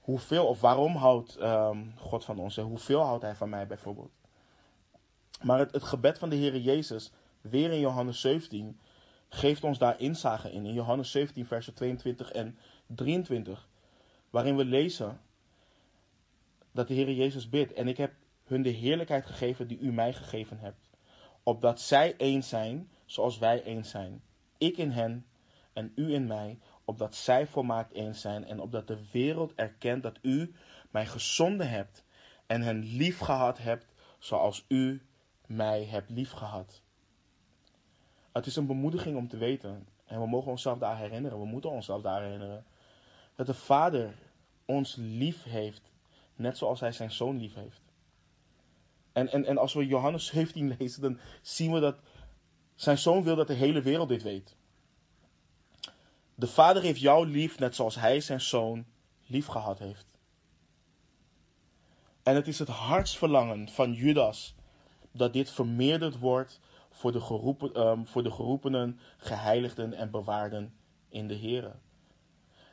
hoeveel of waarom houdt um, God van ons en hoeveel houdt hij van mij bijvoorbeeld. Maar het, het gebed van de Heer Jezus weer in Johannes 17, geeft ons daar inzage in. In Johannes 17, versen 22 en 23, waarin we lezen dat de Heer Jezus bidt. En ik heb hun de heerlijkheid gegeven die u mij gegeven hebt. Opdat zij één zijn, zoals wij één zijn. Ik in hen en u in mij, opdat zij volmaakt één zijn. En opdat de wereld erkent dat u mij gezonden hebt en hen lief gehad hebt, zoals u mij hebt lief gehad. Het is een bemoediging om te weten. En we mogen onszelf daar herinneren. We moeten onszelf daar herinneren. Dat de Vader ons lief heeft. Net zoals hij zijn zoon lief heeft. En, en, en als we Johannes 17 lezen, dan zien we dat zijn zoon wil dat de hele wereld dit weet. De Vader heeft jou lief, net zoals hij zijn zoon lief gehad heeft. En het is het hartsverlangen van Judas dat dit vermeerderd wordt voor de, geroepen, um, voor de geroepenen, geheiligden en bewaarden in de Here.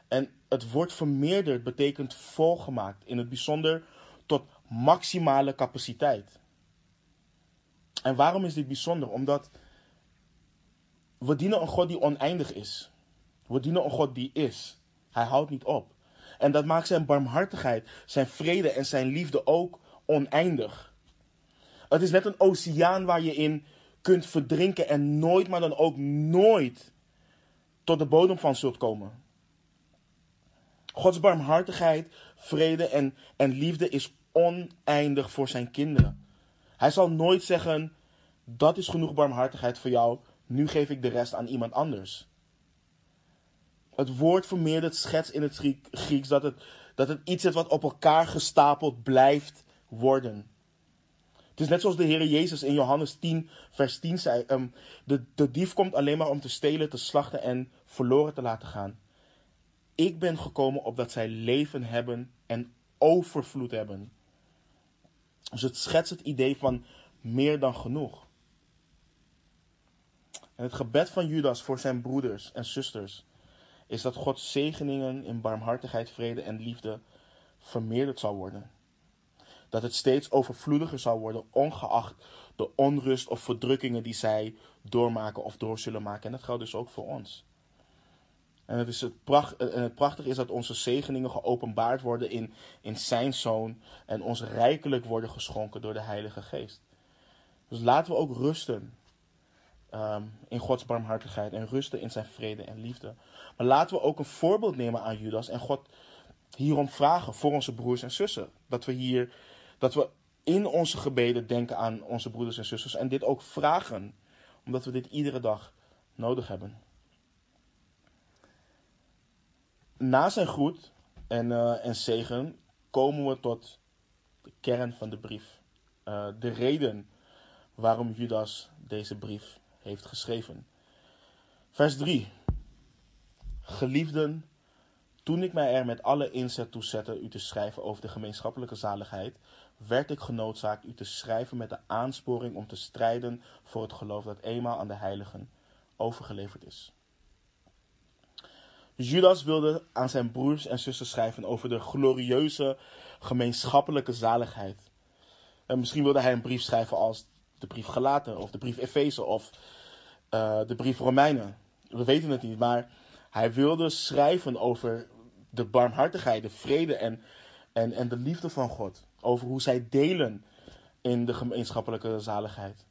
En het woord vermeerderd betekent volgemaakt, in het bijzonder tot maximale capaciteit. En waarom is dit bijzonder? Omdat we dienen een God die oneindig is. We dienen een God die is. Hij houdt niet op. En dat maakt zijn barmhartigheid, zijn vrede en zijn liefde ook oneindig. Het is net een oceaan waar je in kunt verdrinken en nooit, maar dan ook nooit tot de bodem van zult komen. Gods barmhartigheid, vrede en, en liefde is oneindig voor zijn kinderen. Hij zal nooit zeggen: Dat is genoeg barmhartigheid voor jou, nu geef ik de rest aan iemand anders. Het woord vermeerderd schets in het Grieks dat het, dat het iets is wat op elkaar gestapeld blijft worden. Het is net zoals de Heer Jezus in Johannes 10, vers 10 zei: um, de, de dief komt alleen maar om te stelen, te slachten en verloren te laten gaan. Ik ben gekomen opdat zij leven hebben en overvloed hebben. Dus het schetst het idee van meer dan genoeg. En het gebed van Judas voor zijn broeders en zusters is dat Gods zegeningen in barmhartigheid, vrede en liefde vermeerderd zal worden. Dat het steeds overvloediger zal worden, ongeacht de onrust of verdrukkingen die zij doormaken of door zullen maken. En dat geldt dus ook voor ons. En het, is het, pracht, het prachtige is dat onze zegeningen geopenbaard worden in, in zijn zoon en ons rijkelijk worden geschonken door de Heilige Geest. Dus laten we ook rusten um, in Gods barmhartigheid en rusten in zijn vrede en liefde. Maar laten we ook een voorbeeld nemen aan Judas en God hierom vragen voor onze broers en zussen. Dat we hier, dat we in onze gebeden denken aan onze broeders en zusters en dit ook vragen, omdat we dit iedere dag nodig hebben. Na zijn groet en, uh, en zegen komen we tot de kern van de brief. Uh, de reden waarom Judas deze brief heeft geschreven. Vers 3. Geliefden, toen ik mij er met alle inzet toe zette u te schrijven over de gemeenschappelijke zaligheid, werd ik genoodzaakt u te schrijven met de aansporing om te strijden voor het geloof dat eenmaal aan de heiligen overgeleverd is. Judas wilde aan zijn broers en zussen schrijven over de glorieuze gemeenschappelijke zaligheid. En misschien wilde hij een brief schrijven als de brief Galaten of de brief Efeze of uh, de brief Romeinen. We weten het niet, maar hij wilde schrijven over de barmhartigheid, de vrede en, en, en de liefde van God. Over hoe zij delen in de gemeenschappelijke zaligheid.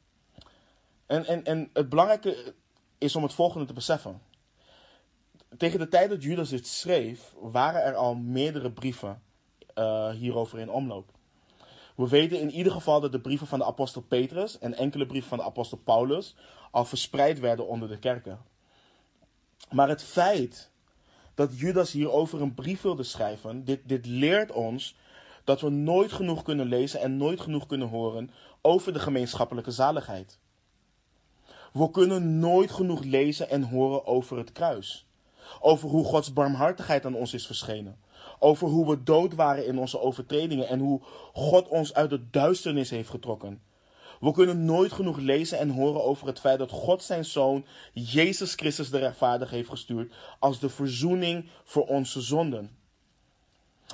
En, en, en het belangrijke is om het volgende te beseffen. Tegen de tijd dat Judas dit schreef, waren er al meerdere brieven uh, hierover in omloop. We weten in ieder geval dat de brieven van de apostel Petrus en enkele brieven van de apostel Paulus al verspreid werden onder de kerken. Maar het feit dat Judas hierover een brief wilde schrijven, dit, dit leert ons dat we nooit genoeg kunnen lezen en nooit genoeg kunnen horen over de gemeenschappelijke zaligheid. We kunnen nooit genoeg lezen en horen over het kruis. Over hoe Gods barmhartigheid aan ons is verschenen. Over hoe we dood waren in onze overtredingen en hoe God ons uit de duisternis heeft getrokken. We kunnen nooit genoeg lezen en horen over het feit dat God zijn zoon, Jezus Christus de rechtvaardige, heeft gestuurd als de verzoening voor onze zonden.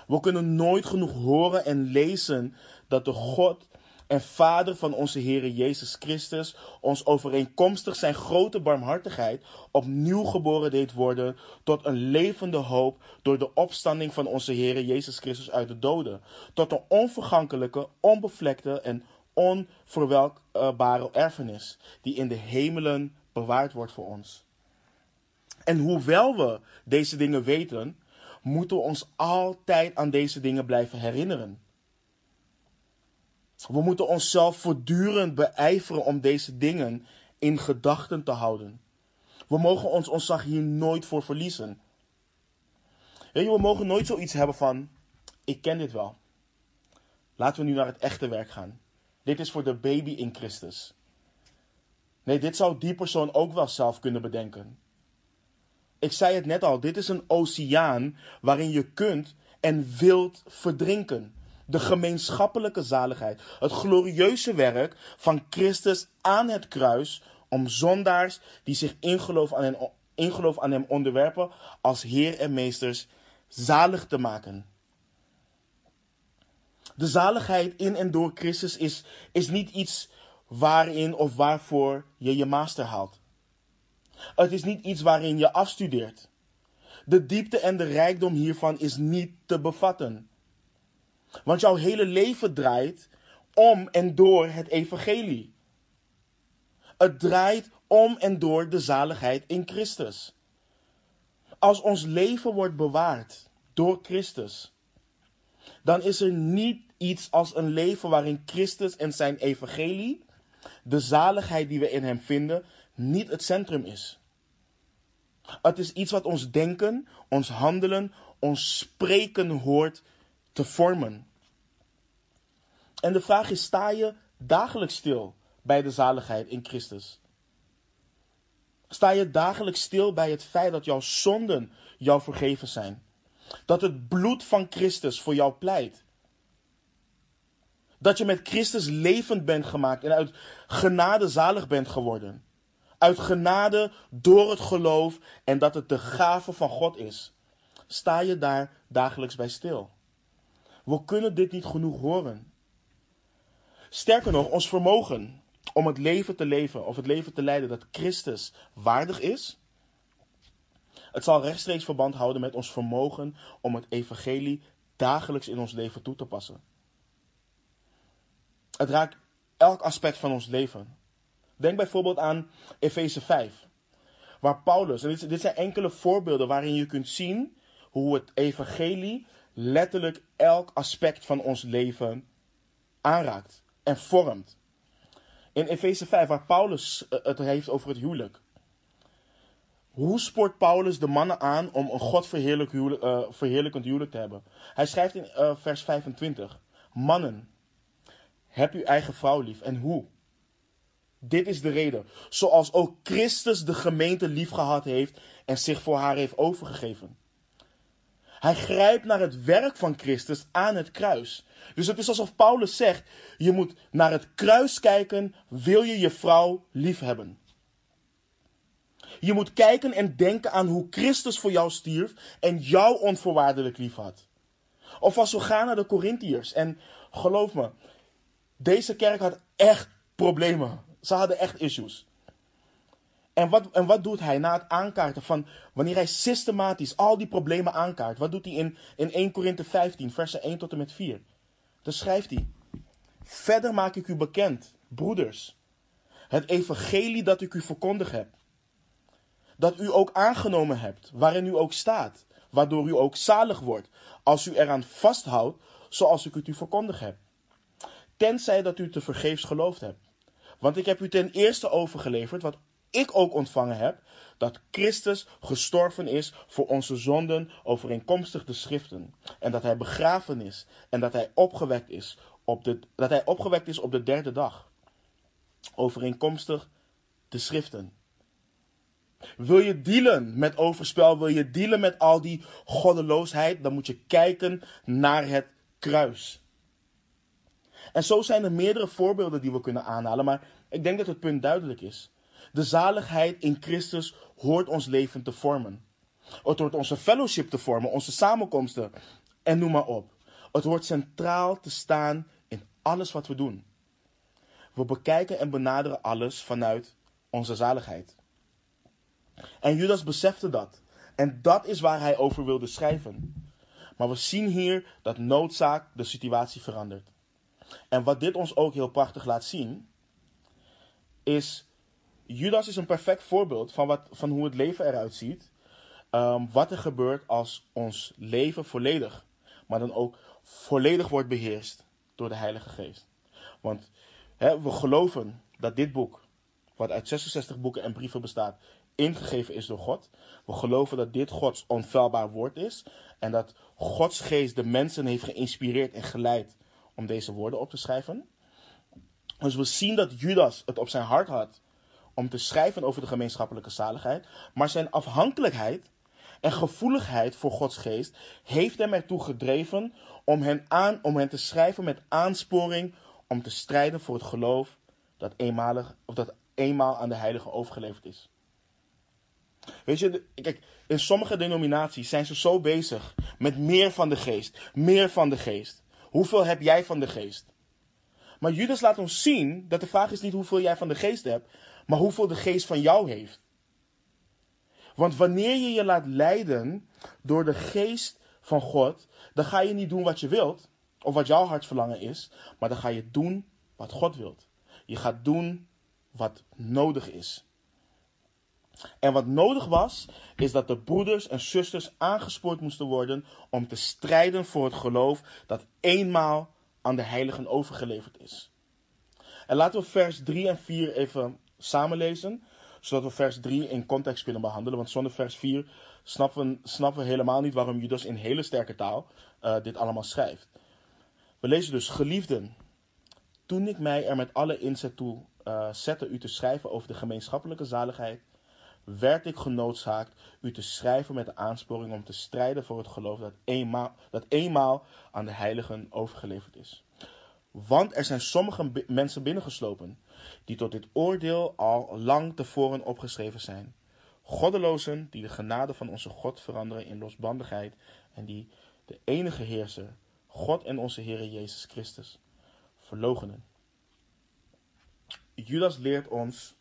We kunnen nooit genoeg horen en lezen dat de God en Vader van onze Heer Jezus Christus ons overeenkomstig zijn grote barmhartigheid opnieuw geboren deed worden tot een levende hoop door de opstanding van onze Heer Jezus Christus uit de doden, tot een onvergankelijke, onbevlekte en onverwelkbare erfenis die in de hemelen bewaard wordt voor ons. En hoewel we deze dingen weten, moeten we ons altijd aan deze dingen blijven herinneren. We moeten onszelf voortdurend beijveren om deze dingen in gedachten te houden. We mogen ons ontzag hier nooit voor verliezen. we mogen nooit zoiets hebben van: ik ken dit wel. Laten we nu naar het echte werk gaan. Dit is voor de baby in Christus. Nee, dit zou die persoon ook wel zelf kunnen bedenken. Ik zei het net al, dit is een oceaan waarin je kunt en wilt verdrinken de gemeenschappelijke zaligheid, het glorieuze werk van Christus aan het kruis om zondaars die zich in geloof aan hem, in geloof aan hem onderwerpen als Heer en Meesters zalig te maken. De zaligheid in en door Christus is, is niet iets waarin of waarvoor je je master haalt. Het is niet iets waarin je afstudeert. De diepte en de rijkdom hiervan is niet te bevatten. Want jouw hele leven draait om en door het evangelie. Het draait om en door de zaligheid in Christus. Als ons leven wordt bewaard door Christus, dan is er niet iets als een leven waarin Christus en zijn evangelie, de zaligheid die we in hem vinden, niet het centrum is. Het is iets wat ons denken, ons handelen, ons spreken hoort te vormen. En de vraag is: sta je dagelijks stil bij de zaligheid in Christus? Sta je dagelijks stil bij het feit dat jouw zonden jou vergeven zijn? Dat het bloed van Christus voor jou pleit? Dat je met Christus levend bent gemaakt en uit genade zalig bent geworden? Uit genade door het geloof en dat het de gave van God is. Sta je daar dagelijks bij stil? We kunnen dit niet genoeg horen. Sterker nog, ons vermogen om het leven te leven of het leven te leiden dat Christus waardig is, het zal rechtstreeks verband houden met ons vermogen om het evangelie dagelijks in ons leven toe te passen. Het raakt elk aspect van ons leven. Denk bijvoorbeeld aan Efeze 5, waar Paulus, en dit, dit zijn enkele voorbeelden waarin je kunt zien hoe het evangelie letterlijk elk aspect van ons leven aanraakt en vormt. In Efeze 5, waar Paulus eh, het heeft over het huwelijk. Hoe spoort Paulus de mannen aan om een God huwelijk, uh, verheerlijkend huwelijk te hebben? Hij schrijft in uh, vers 25: Mannen, heb uw eigen vrouw lief. En hoe? Dit is de reden. Zoals ook Christus de gemeente lief gehad heeft en zich voor haar heeft overgegeven. Hij grijpt naar het werk van Christus aan het kruis. Dus het is alsof Paulus zegt: je moet naar het kruis kijken, wil je je vrouw lief hebben. Je moet kijken en denken aan hoe Christus voor jou stierf en jou onvoorwaardelijk lief had. Of als we gaan naar de Corinthiërs en geloof me, deze kerk had echt problemen. Ze hadden echt issues. En wat, en wat doet hij na het aankaarten van wanneer hij systematisch al die problemen aankaart? Wat doet hij in, in 1 Korinthe 15, versen 1 tot en met 4? Dan schrijft hij: Verder maak ik u bekend, broeders, het evangelie dat ik u verkondigd heb. Dat u ook aangenomen hebt, waarin u ook staat, waardoor u ook zalig wordt, als u eraan vasthoudt, zoals ik het u verkondigd heb. Tenzij dat u te vergeefs geloofd hebt. Want ik heb u ten eerste overgeleverd wat ik ook ontvangen heb, dat Christus gestorven is voor onze zonden overeenkomstig de schriften. En dat hij begraven is en dat hij opgewekt is op de, dat hij opgewekt is op de derde dag. Overeenkomstig de schriften. Wil je dealen met overspel, wil je dealen met al die goddeloosheid, dan moet je kijken naar het kruis. En zo zijn er meerdere voorbeelden die we kunnen aanhalen, maar ik denk dat het punt duidelijk is. De zaligheid in Christus hoort ons leven te vormen. Het hoort onze fellowship te vormen, onze samenkomsten en noem maar op. Het hoort centraal te staan in alles wat we doen. We bekijken en benaderen alles vanuit onze zaligheid. En Judas besefte dat. En dat is waar hij over wilde schrijven. Maar we zien hier dat noodzaak de situatie verandert. En wat dit ons ook heel prachtig laat zien, is Judas is een perfect voorbeeld van, wat, van hoe het leven eruit ziet. Um, wat er gebeurt als ons leven volledig, maar dan ook volledig wordt beheerst door de Heilige Geest. Want we geloven dat dit boek, wat uit 66 boeken en brieven bestaat, ingegeven is door God. We geloven dat dit Gods onfeilbaar woord is en dat Gods geest de mensen heeft geïnspireerd en geleid om deze woorden op te schrijven. Dus we zien dat Judas het op zijn hart had om te schrijven over de gemeenschappelijke zaligheid, maar zijn afhankelijkheid en gevoeligheid voor Gods geest heeft hem ertoe gedreven om hen, aan, om hen te schrijven met aansporing om te strijden voor het geloof dat, eenmalig, of dat eenmaal aan de heilige overgeleverd is. Weet je, kijk, in sommige denominaties zijn ze zo bezig met meer van de geest, meer van de geest. hoeveel heb jij van de geest? Maar Judas laat ons zien dat de vraag is niet hoeveel jij van de geest hebt, maar hoeveel de geest van jou heeft. Want wanneer je je laat leiden door de geest van God, dan ga je niet doen wat je wilt, of wat jouw hartsverlangen is, maar dan ga je doen wat God wilt. Je gaat doen wat nodig is. En wat nodig was, is dat de broeders en zusters aangespoord moesten worden om te strijden voor het geloof dat eenmaal aan de heiligen overgeleverd is. En laten we vers 3 en 4 even samenlezen, zodat we vers 3 in context kunnen behandelen. Want zonder vers 4 snappen we, snappen we helemaal niet waarom Judas in hele sterke taal uh, dit allemaal schrijft. We lezen dus, geliefden, toen ik mij er met alle inzet toe uh, zette u te schrijven over de gemeenschappelijke zaligheid, werd ik genoodzaakt u te schrijven met de aansporing om te strijden voor het geloof dat eenmaal, dat eenmaal aan de heiligen overgeleverd is. Want er zijn sommige mensen binnengeslopen die tot dit oordeel al lang tevoren opgeschreven zijn. Goddelozen die de genade van onze God veranderen in losbandigheid en die de enige heerser, God en onze Heer Jezus Christus, verlogenen. Judas leert ons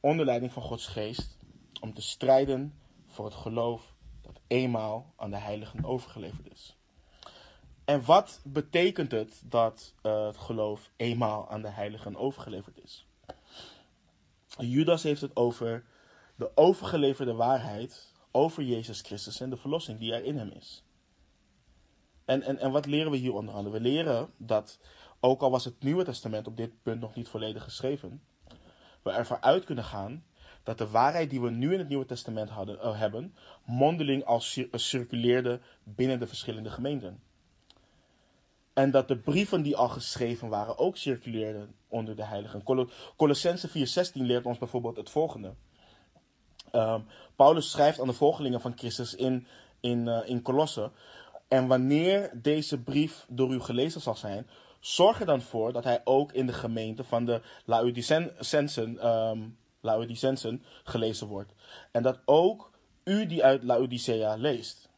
onder leiding van Gods geest om te strijden voor het geloof dat eenmaal aan de heiligen overgeleverd is. En wat betekent het dat uh, het geloof eenmaal aan de heiligen overgeleverd is? Judas heeft het over de overgeleverde waarheid over Jezus Christus en de verlossing die er in hem is. En, en, en wat leren we hier onder andere? We leren dat, ook al was het Nieuwe Testament op dit punt nog niet volledig geschreven, we ervan uit kunnen gaan dat de waarheid die we nu in het Nieuwe Testament hadden, uh, hebben, mondeling al circuleerde binnen de verschillende gemeenten. En dat de brieven die al geschreven waren ook circuleerden onder de heiligen. Col Colossense 4:16 leert ons bijvoorbeeld het volgende. Um, Paulus schrijft aan de volgelingen van Christus in, in, uh, in Colosse. En wanneer deze brief door u gelezen zal zijn, zorg er dan voor dat hij ook in de gemeente van de Laodicensen, um, gelezen wordt. En dat ook u die uit Laodicea leest.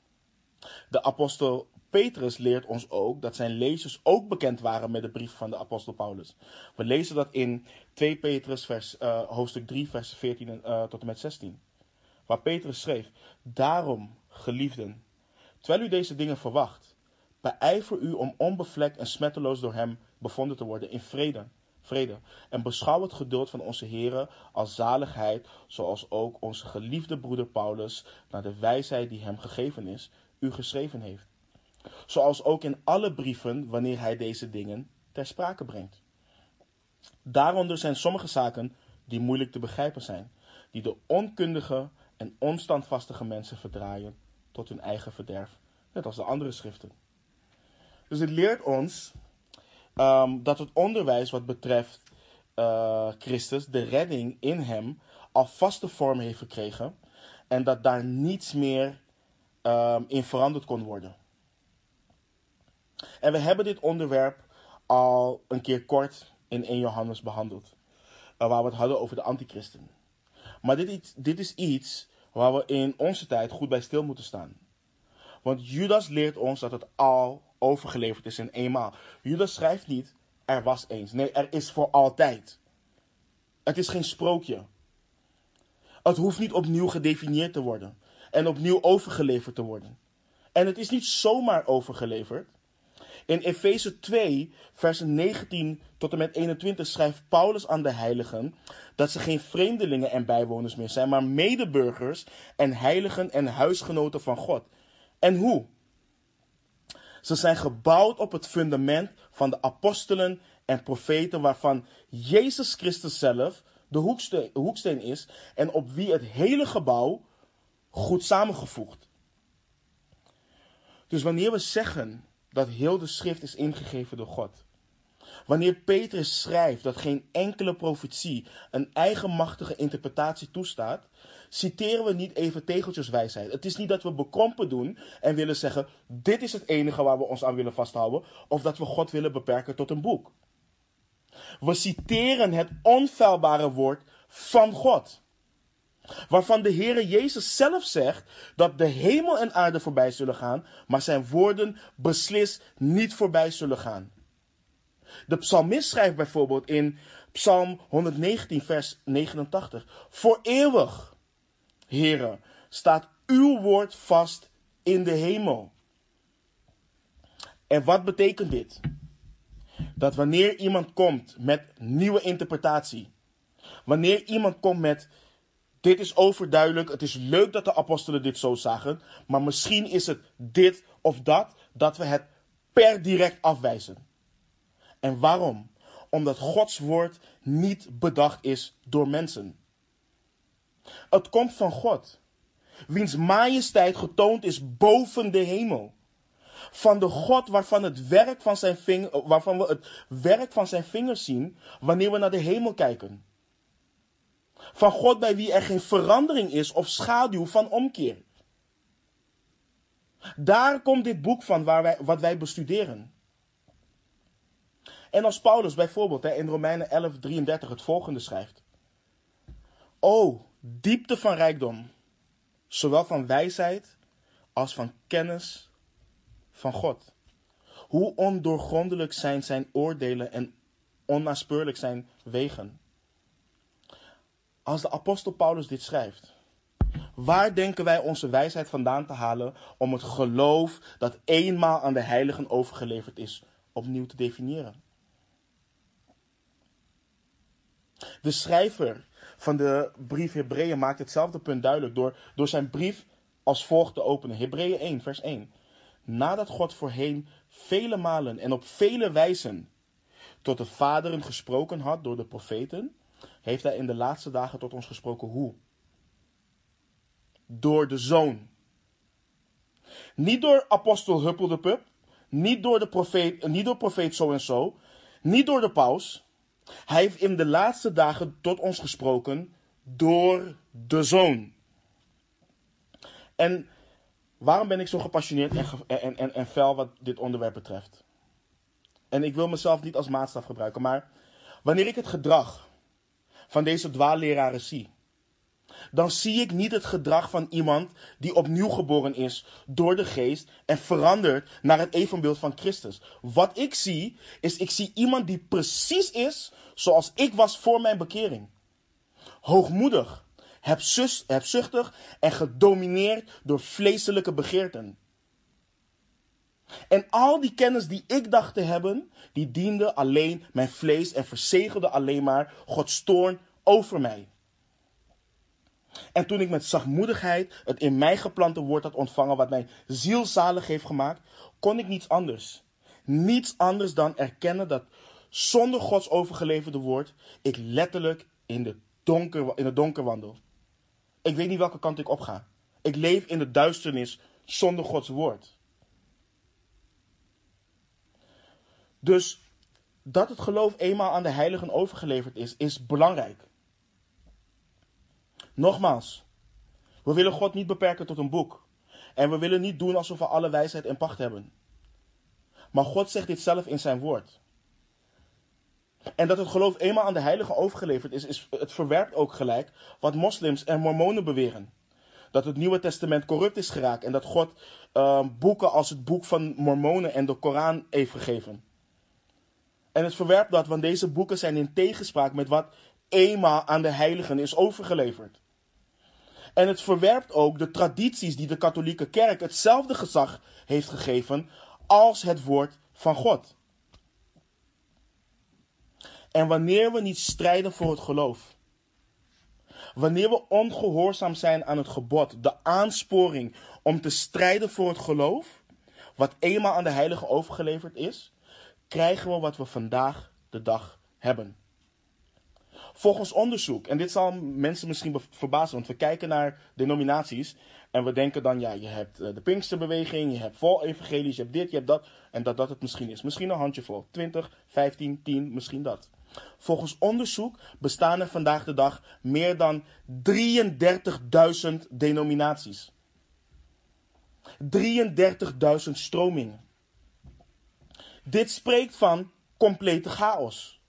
De apostel Petrus leert ons ook dat zijn lezers ook bekend waren met de brief van de apostel Paulus. We lezen dat in 2 Petrus vers, uh, hoofdstuk 3 vers 14 uh, tot en met 16. Waar Petrus schreef, daarom geliefden, terwijl u deze dingen verwacht, beijver u om onbevlekt en smetteloos door hem bevonden te worden in vrede. Vrede. En beschouw het geduld van onze Here als zaligheid, zoals ook onze geliefde broeder Paulus, naar de wijsheid die hem gegeven is, u geschreven heeft. Zoals ook in alle brieven wanneer hij deze dingen ter sprake brengt. Daaronder zijn sommige zaken die moeilijk te begrijpen zijn, die de onkundige en onstandvastige mensen verdraaien tot hun eigen verderf, net als de andere schriften. Dus het leert ons um, dat het onderwijs wat betreft uh, Christus, de redding in hem, al vaste vorm heeft gekregen en dat daar niets meer um, in veranderd kon worden. En we hebben dit onderwerp al een keer kort in 1 Johannes behandeld, uh, waar we het hadden over de antichristen. Maar dit, dit is iets waar we in onze tijd goed bij stil moeten staan. Want Judas leert ons dat het al overgeleverd is in eenmaal. Judas schrijft niet, er was eens. Nee, er is voor altijd. Het is geen sprookje. Het hoeft niet opnieuw gedefinieerd te worden en opnieuw overgeleverd te worden. En het is niet zomaar overgeleverd. In Efeze 2, versen 19 tot en met 21 schrijft Paulus aan de heiligen dat ze geen vreemdelingen en bijwoners meer zijn, maar medeburgers en heiligen en huisgenoten van God. En hoe? Ze zijn gebouwd op het fundament van de apostelen en profeten, waarvan Jezus Christus zelf de hoeksteen, hoeksteen is en op wie het hele gebouw goed samengevoegd. Dus wanneer we zeggen dat heel de schrift is ingegeven door God, Wanneer Petrus schrijft dat geen enkele profetie een eigenmachtige interpretatie toestaat, citeren we niet even tegeltjeswijsheid. Het is niet dat we bekrompen doen en willen zeggen: dit is het enige waar we ons aan willen vasthouden, of dat we God willen beperken tot een boek. We citeren het onfeilbare woord van God. Waarvan de Heere Jezus zelf zegt dat de hemel en aarde voorbij zullen gaan, maar zijn woorden beslist niet voorbij zullen gaan. De psalmist schrijft bijvoorbeeld in Psalm 119, vers 89: Voor eeuwig, Heere, staat uw woord vast in de hemel. En wat betekent dit? Dat wanneer iemand komt met nieuwe interpretatie, wanneer iemand komt met dit is overduidelijk, het is leuk dat de apostelen dit zo zagen, maar misschien is het dit of dat, dat we het per direct afwijzen. En waarom? Omdat Gods woord niet bedacht is door mensen. Het komt van God, wiens majesteit getoond is boven de hemel. Van de God waarvan, het werk van zijn waarvan we het werk van zijn vingers zien wanneer we naar de hemel kijken. Van God bij wie er geen verandering is of schaduw van omkeer. Daar komt dit boek van waar wij, wat wij bestuderen. En als Paulus bijvoorbeeld in Romeinen 11, 33 het volgende schrijft. O, diepte van rijkdom, zowel van wijsheid als van kennis van God. Hoe ondoorgrondelijk zijn zijn oordelen en onnaspeurlijk zijn wegen. Als de apostel Paulus dit schrijft, waar denken wij onze wijsheid vandaan te halen om het geloof dat eenmaal aan de heiligen overgeleverd is opnieuw te definiëren? De schrijver van de brief Hebreeën maakt hetzelfde punt duidelijk door, door zijn brief als volgt te openen. Hebreeën 1, vers 1. Nadat God voorheen vele malen en op vele wijzen tot de vaderen gesproken had door de profeten, heeft hij in de laatste dagen tot ons gesproken hoe? Door de zoon. Niet door apostel Huppel de Pup, niet door de profeet, niet door profeet zo en zo, niet door de paus, hij heeft in de laatste dagen tot ons gesproken door de Zoon. En waarom ben ik zo gepassioneerd en, en, en, en fel wat dit onderwerp betreft? En ik wil mezelf niet als maatstaf gebruiken, maar wanneer ik het gedrag van deze dwaalleraren zie, dan zie ik niet het gedrag van iemand die opnieuw geboren is door de geest en verandert naar het evenbeeld van Christus. Wat ik zie, is ik zie iemand die precies is zoals ik was voor mijn bekering. Hoogmoedig, hebzuchtig en gedomineerd door vleeselijke begeerten. En al die kennis die ik dacht te hebben, die diende alleen mijn vlees en verzegelde alleen maar Gods toorn over mij. En toen ik met zachtmoedigheid het in mij geplante woord had ontvangen, wat mijn ziel zalig heeft gemaakt, kon ik niets anders. Niets anders dan erkennen dat zonder Gods overgeleverde woord ik letterlijk in, de donker, in het donker wandel. Ik weet niet welke kant ik op ga. Ik leef in de duisternis zonder Gods woord. Dus dat het geloof eenmaal aan de heiligen overgeleverd is, is belangrijk. Nogmaals, we willen God niet beperken tot een boek. En we willen niet doen alsof we alle wijsheid en pacht hebben. Maar God zegt dit zelf in zijn woord. En dat het geloof eenmaal aan de heiligen overgeleverd is, is het verwerpt ook gelijk wat moslims en mormonen beweren. Dat het Nieuwe Testament corrupt is geraakt en dat God uh, boeken als het boek van mormonen en de Koran heeft gegeven. En het verwerpt dat, want deze boeken zijn in tegenspraak met wat eenmaal aan de heiligen is overgeleverd. En het verwerpt ook de tradities die de katholieke kerk hetzelfde gezag heeft gegeven als het woord van God. En wanneer we niet strijden voor het geloof, wanneer we ongehoorzaam zijn aan het gebod, de aansporing om te strijden voor het geloof, wat eenmaal aan de heilige overgeleverd is, krijgen we wat we vandaag de dag hebben. Volgens onderzoek, en dit zal mensen misschien verbazen, want we kijken naar denominaties en we denken dan, ja, je hebt eh, de Pinksterbeweging, je hebt vol evangelisch, je hebt dit, je hebt dat, en dat dat het misschien is. Misschien een handjevol, 20, 15, 10, misschien dat. Volgens onderzoek bestaan er vandaag de dag meer dan 33.000 denominaties. 33.000 stromingen. Dit spreekt van complete chaos.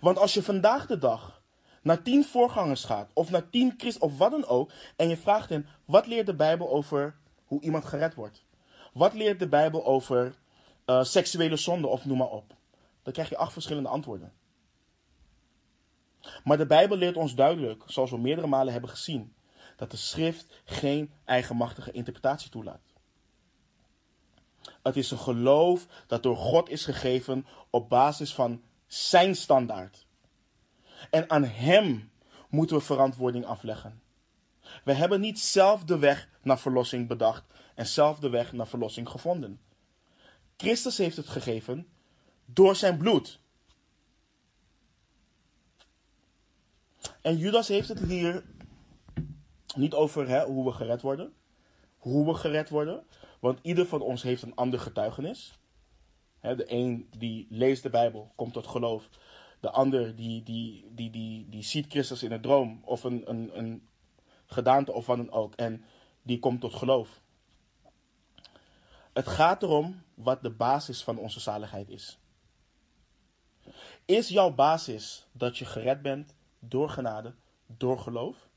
Want als je vandaag de dag naar tien voorgangers gaat, of naar tien christen, of wat dan ook, en je vraagt hen, wat leert de Bijbel over hoe iemand gered wordt? Wat leert de Bijbel over uh, seksuele zonde, of noem maar op? Dan krijg je acht verschillende antwoorden. Maar de Bijbel leert ons duidelijk, zoals we meerdere malen hebben gezien, dat de schrift geen eigenmachtige interpretatie toelaat. Het is een geloof dat door God is gegeven op basis van zijn standaard. En aan Hem moeten we verantwoording afleggen. We hebben niet zelf de weg naar verlossing bedacht en zelf de weg naar verlossing gevonden. Christus heeft het gegeven door zijn bloed. En Judas heeft het hier niet over hè, hoe we gered worden. Hoe we gered worden. Want ieder van ons heeft een ander getuigenis. de een die leest de Bijbel, komt tot geloof. De ander die, die, die, die, die ziet Christus in een droom of een, een, een gedaante of wat dan ook. En die komt tot geloof. Het gaat erom wat de basis van onze zaligheid is. Is jouw basis dat je gered bent door genade, door geloof?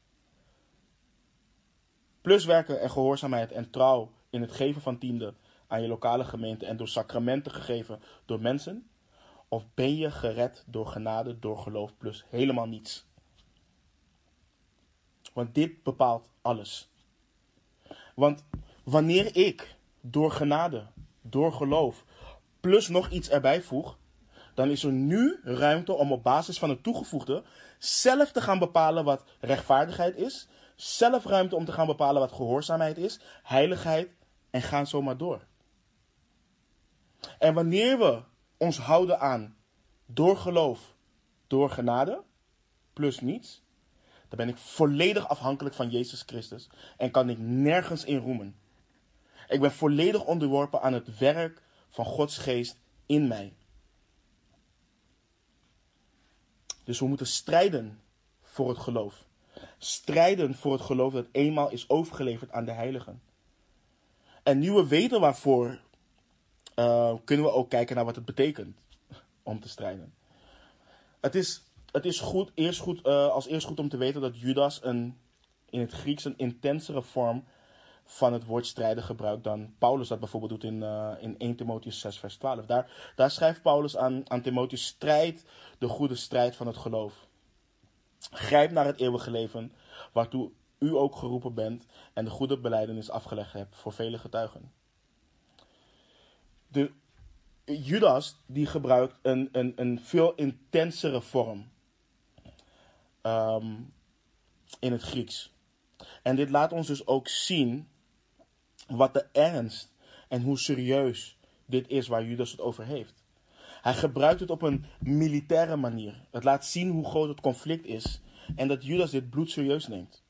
Plus werken en gehoorzaamheid en trouw in het geven van tiende aan je lokale gemeente en door sacramenten gegeven door mensen? Of ben je gered door genade, door geloof plus helemaal niets? Want dit bepaalt alles. Want wanneer ik door genade, door geloof, plus nog iets erbij voeg, dan is er nu ruimte om op basis van het toegevoegde zelf te gaan bepalen wat rechtvaardigheid is, zelf ruimte om te gaan bepalen wat gehoorzaamheid is, heiligheid en gaan zo maar door. En wanneer we ons houden aan door geloof, door genade, plus niets, dan ben ik volledig afhankelijk van Jezus Christus en kan ik nergens in roemen. Ik ben volledig onderworpen aan het werk van Gods geest in mij. Dus we moeten strijden voor het geloof. Strijden voor het geloof dat eenmaal is overgeleverd aan de heiligen. En nu we weten waarvoor, uh, kunnen we ook kijken naar wat het betekent om te strijden. Het is, het is goed, eerst goed, uh, als eerst goed om te weten dat Judas een, in het Grieks een intensere vorm van het woord strijden gebruikt dan Paulus dat bijvoorbeeld doet in, uh, in 1 Timotheus 6 vers 12. Daar, daar schrijft Paulus aan, aan Timotheus, strijd de goede strijd van het geloof. Grijp naar het eeuwige leven, waartoe u ook geroepen bent en de goede beleidenis afgelegd hebt voor vele getuigen. De, Judas die gebruikt een, een, een veel intensere vorm um, in het Grieks. En dit laat ons dus ook zien wat de ernst en hoe serieus dit is waar Judas het over heeft. Hij gebruikt het op een militaire manier. Het laat zien hoe groot het conflict is en dat Judas dit bloed serieus neemt.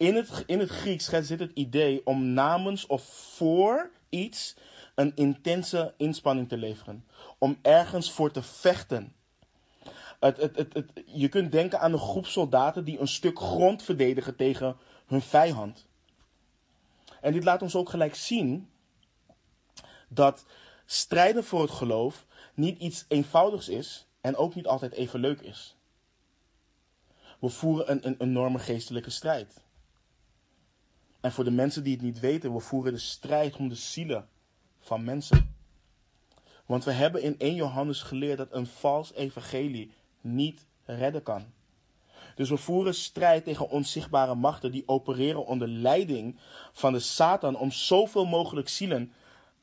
In het, in het Grieks zit het idee om namens of voor iets een intense inspanning te leveren. Om ergens voor te vechten. Het, het, het, je kunt denken aan een groep soldaten die een stuk grond verdedigen tegen hun vijand. En dit laat ons ook gelijk zien dat strijden voor het geloof niet iets eenvoudigs is en ook niet altijd even leuk is. We voeren een, een enorme geestelijke strijd. En voor de mensen die het niet weten, we voeren de strijd om de zielen van mensen. Want we hebben in 1 Johannes geleerd dat een vals evangelie niet redden kan. Dus we voeren strijd tegen onzichtbare machten die opereren onder leiding van de Satan om zoveel mogelijk zielen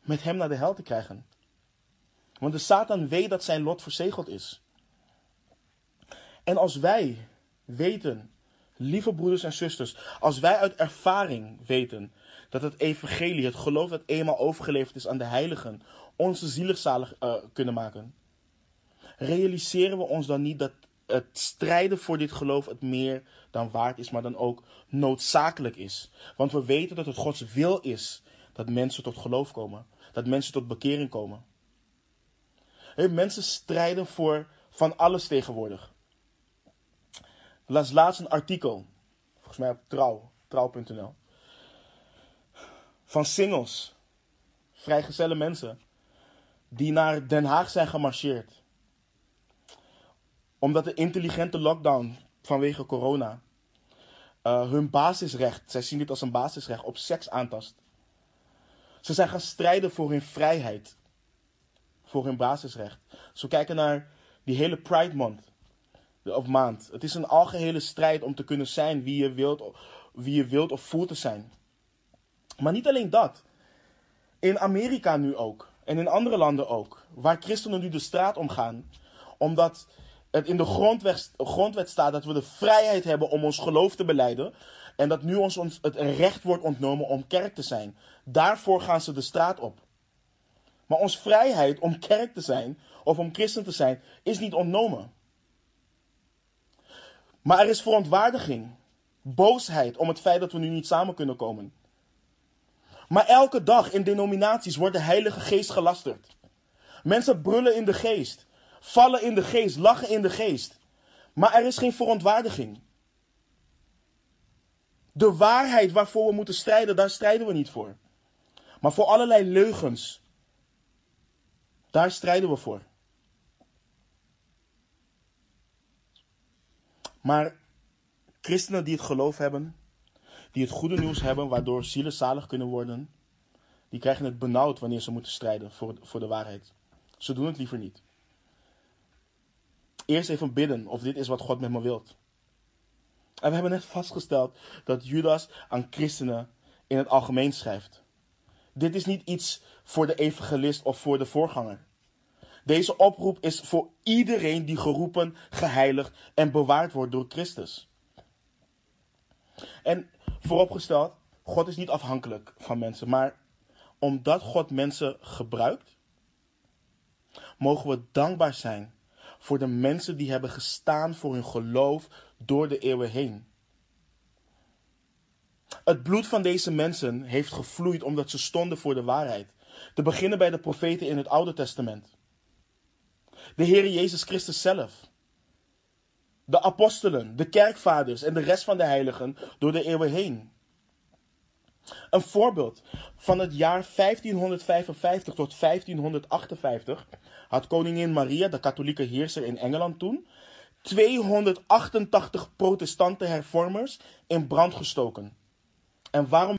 met hem naar de hel te krijgen. Want de Satan weet dat zijn lot verzegeld is. En als wij weten Lieve broeders en zusters, als wij uit ervaring weten dat het evangelie, het geloof dat eenmaal overgeleverd is aan de heiligen, onze zieligzalig uh, kunnen maken, realiseren we ons dan niet dat het strijden voor dit geloof het meer dan waard is, maar dan ook noodzakelijk is. Want we weten dat het Gods wil is dat mensen tot geloof komen, dat mensen tot bekering komen. mensen strijden voor van alles tegenwoordig las laatst een artikel, volgens mij op trouw, trouw.nl, van singles, vrijgezelle mensen, die naar Den Haag zijn gemarcheerd. omdat de intelligente lockdown vanwege corona uh, hun basisrecht, zij zien dit als een basisrecht, op seks aantast. Ze zijn gaan strijden voor hun vrijheid, voor hun basisrecht. Zo kijken naar die hele Pride Month of maand. Het is een algehele strijd om te kunnen zijn wie je wilt, wie je wilt of voelt te zijn. Maar niet alleen dat. In Amerika nu ook. En in andere landen ook. Waar christenen nu de straat omgaan. Omdat het in de grondwet, staat dat we de vrijheid hebben om ons geloof te beleiden. En dat nu ons, ons het recht wordt ontnomen om kerk te zijn. Daarvoor gaan ze de straat op. Maar ons vrijheid om kerk te zijn of om christen te zijn is niet ontnomen. Maar er is verontwaardiging, boosheid om het feit dat we nu niet samen kunnen komen. Maar elke dag in denominaties wordt de Heilige Geest gelasterd. Mensen brullen in de geest, vallen in de geest, lachen in de geest. Maar er is geen verontwaardiging. De waarheid waarvoor we moeten strijden, daar strijden we niet voor. Maar voor allerlei leugens, daar strijden we voor. Maar christenen die het geloof hebben, die het goede nieuws hebben, waardoor zielen zalig kunnen worden, die krijgen het benauwd wanneer ze moeten strijden voor, voor de waarheid. Ze doen het liever niet. Eerst even bidden of dit is wat God met me wilt. En we hebben net vastgesteld dat Judas aan christenen in het algemeen schrijft. Dit is niet iets voor de evangelist of voor de voorganger. Deze oproep is voor iedereen die geroepen, geheiligd en bewaard wordt door Christus. En vooropgesteld, God is niet afhankelijk van mensen, maar omdat God mensen gebruikt, mogen we dankbaar zijn voor de mensen die hebben gestaan voor hun geloof door de eeuwen heen. Het bloed van deze mensen heeft gevloeid omdat ze stonden voor de waarheid. Te beginnen bij de profeten in het Oude Testament de Heer Jezus Christus zelf. De apostelen, de kerkvaders en de rest van de heiligen door de eeuwen heen. Een voorbeeld. Van het jaar 1555 tot 1558 had koningin Maria, de katholieke heerser in Engeland toen, 288 protestante hervormers in brand gestoken. En waarom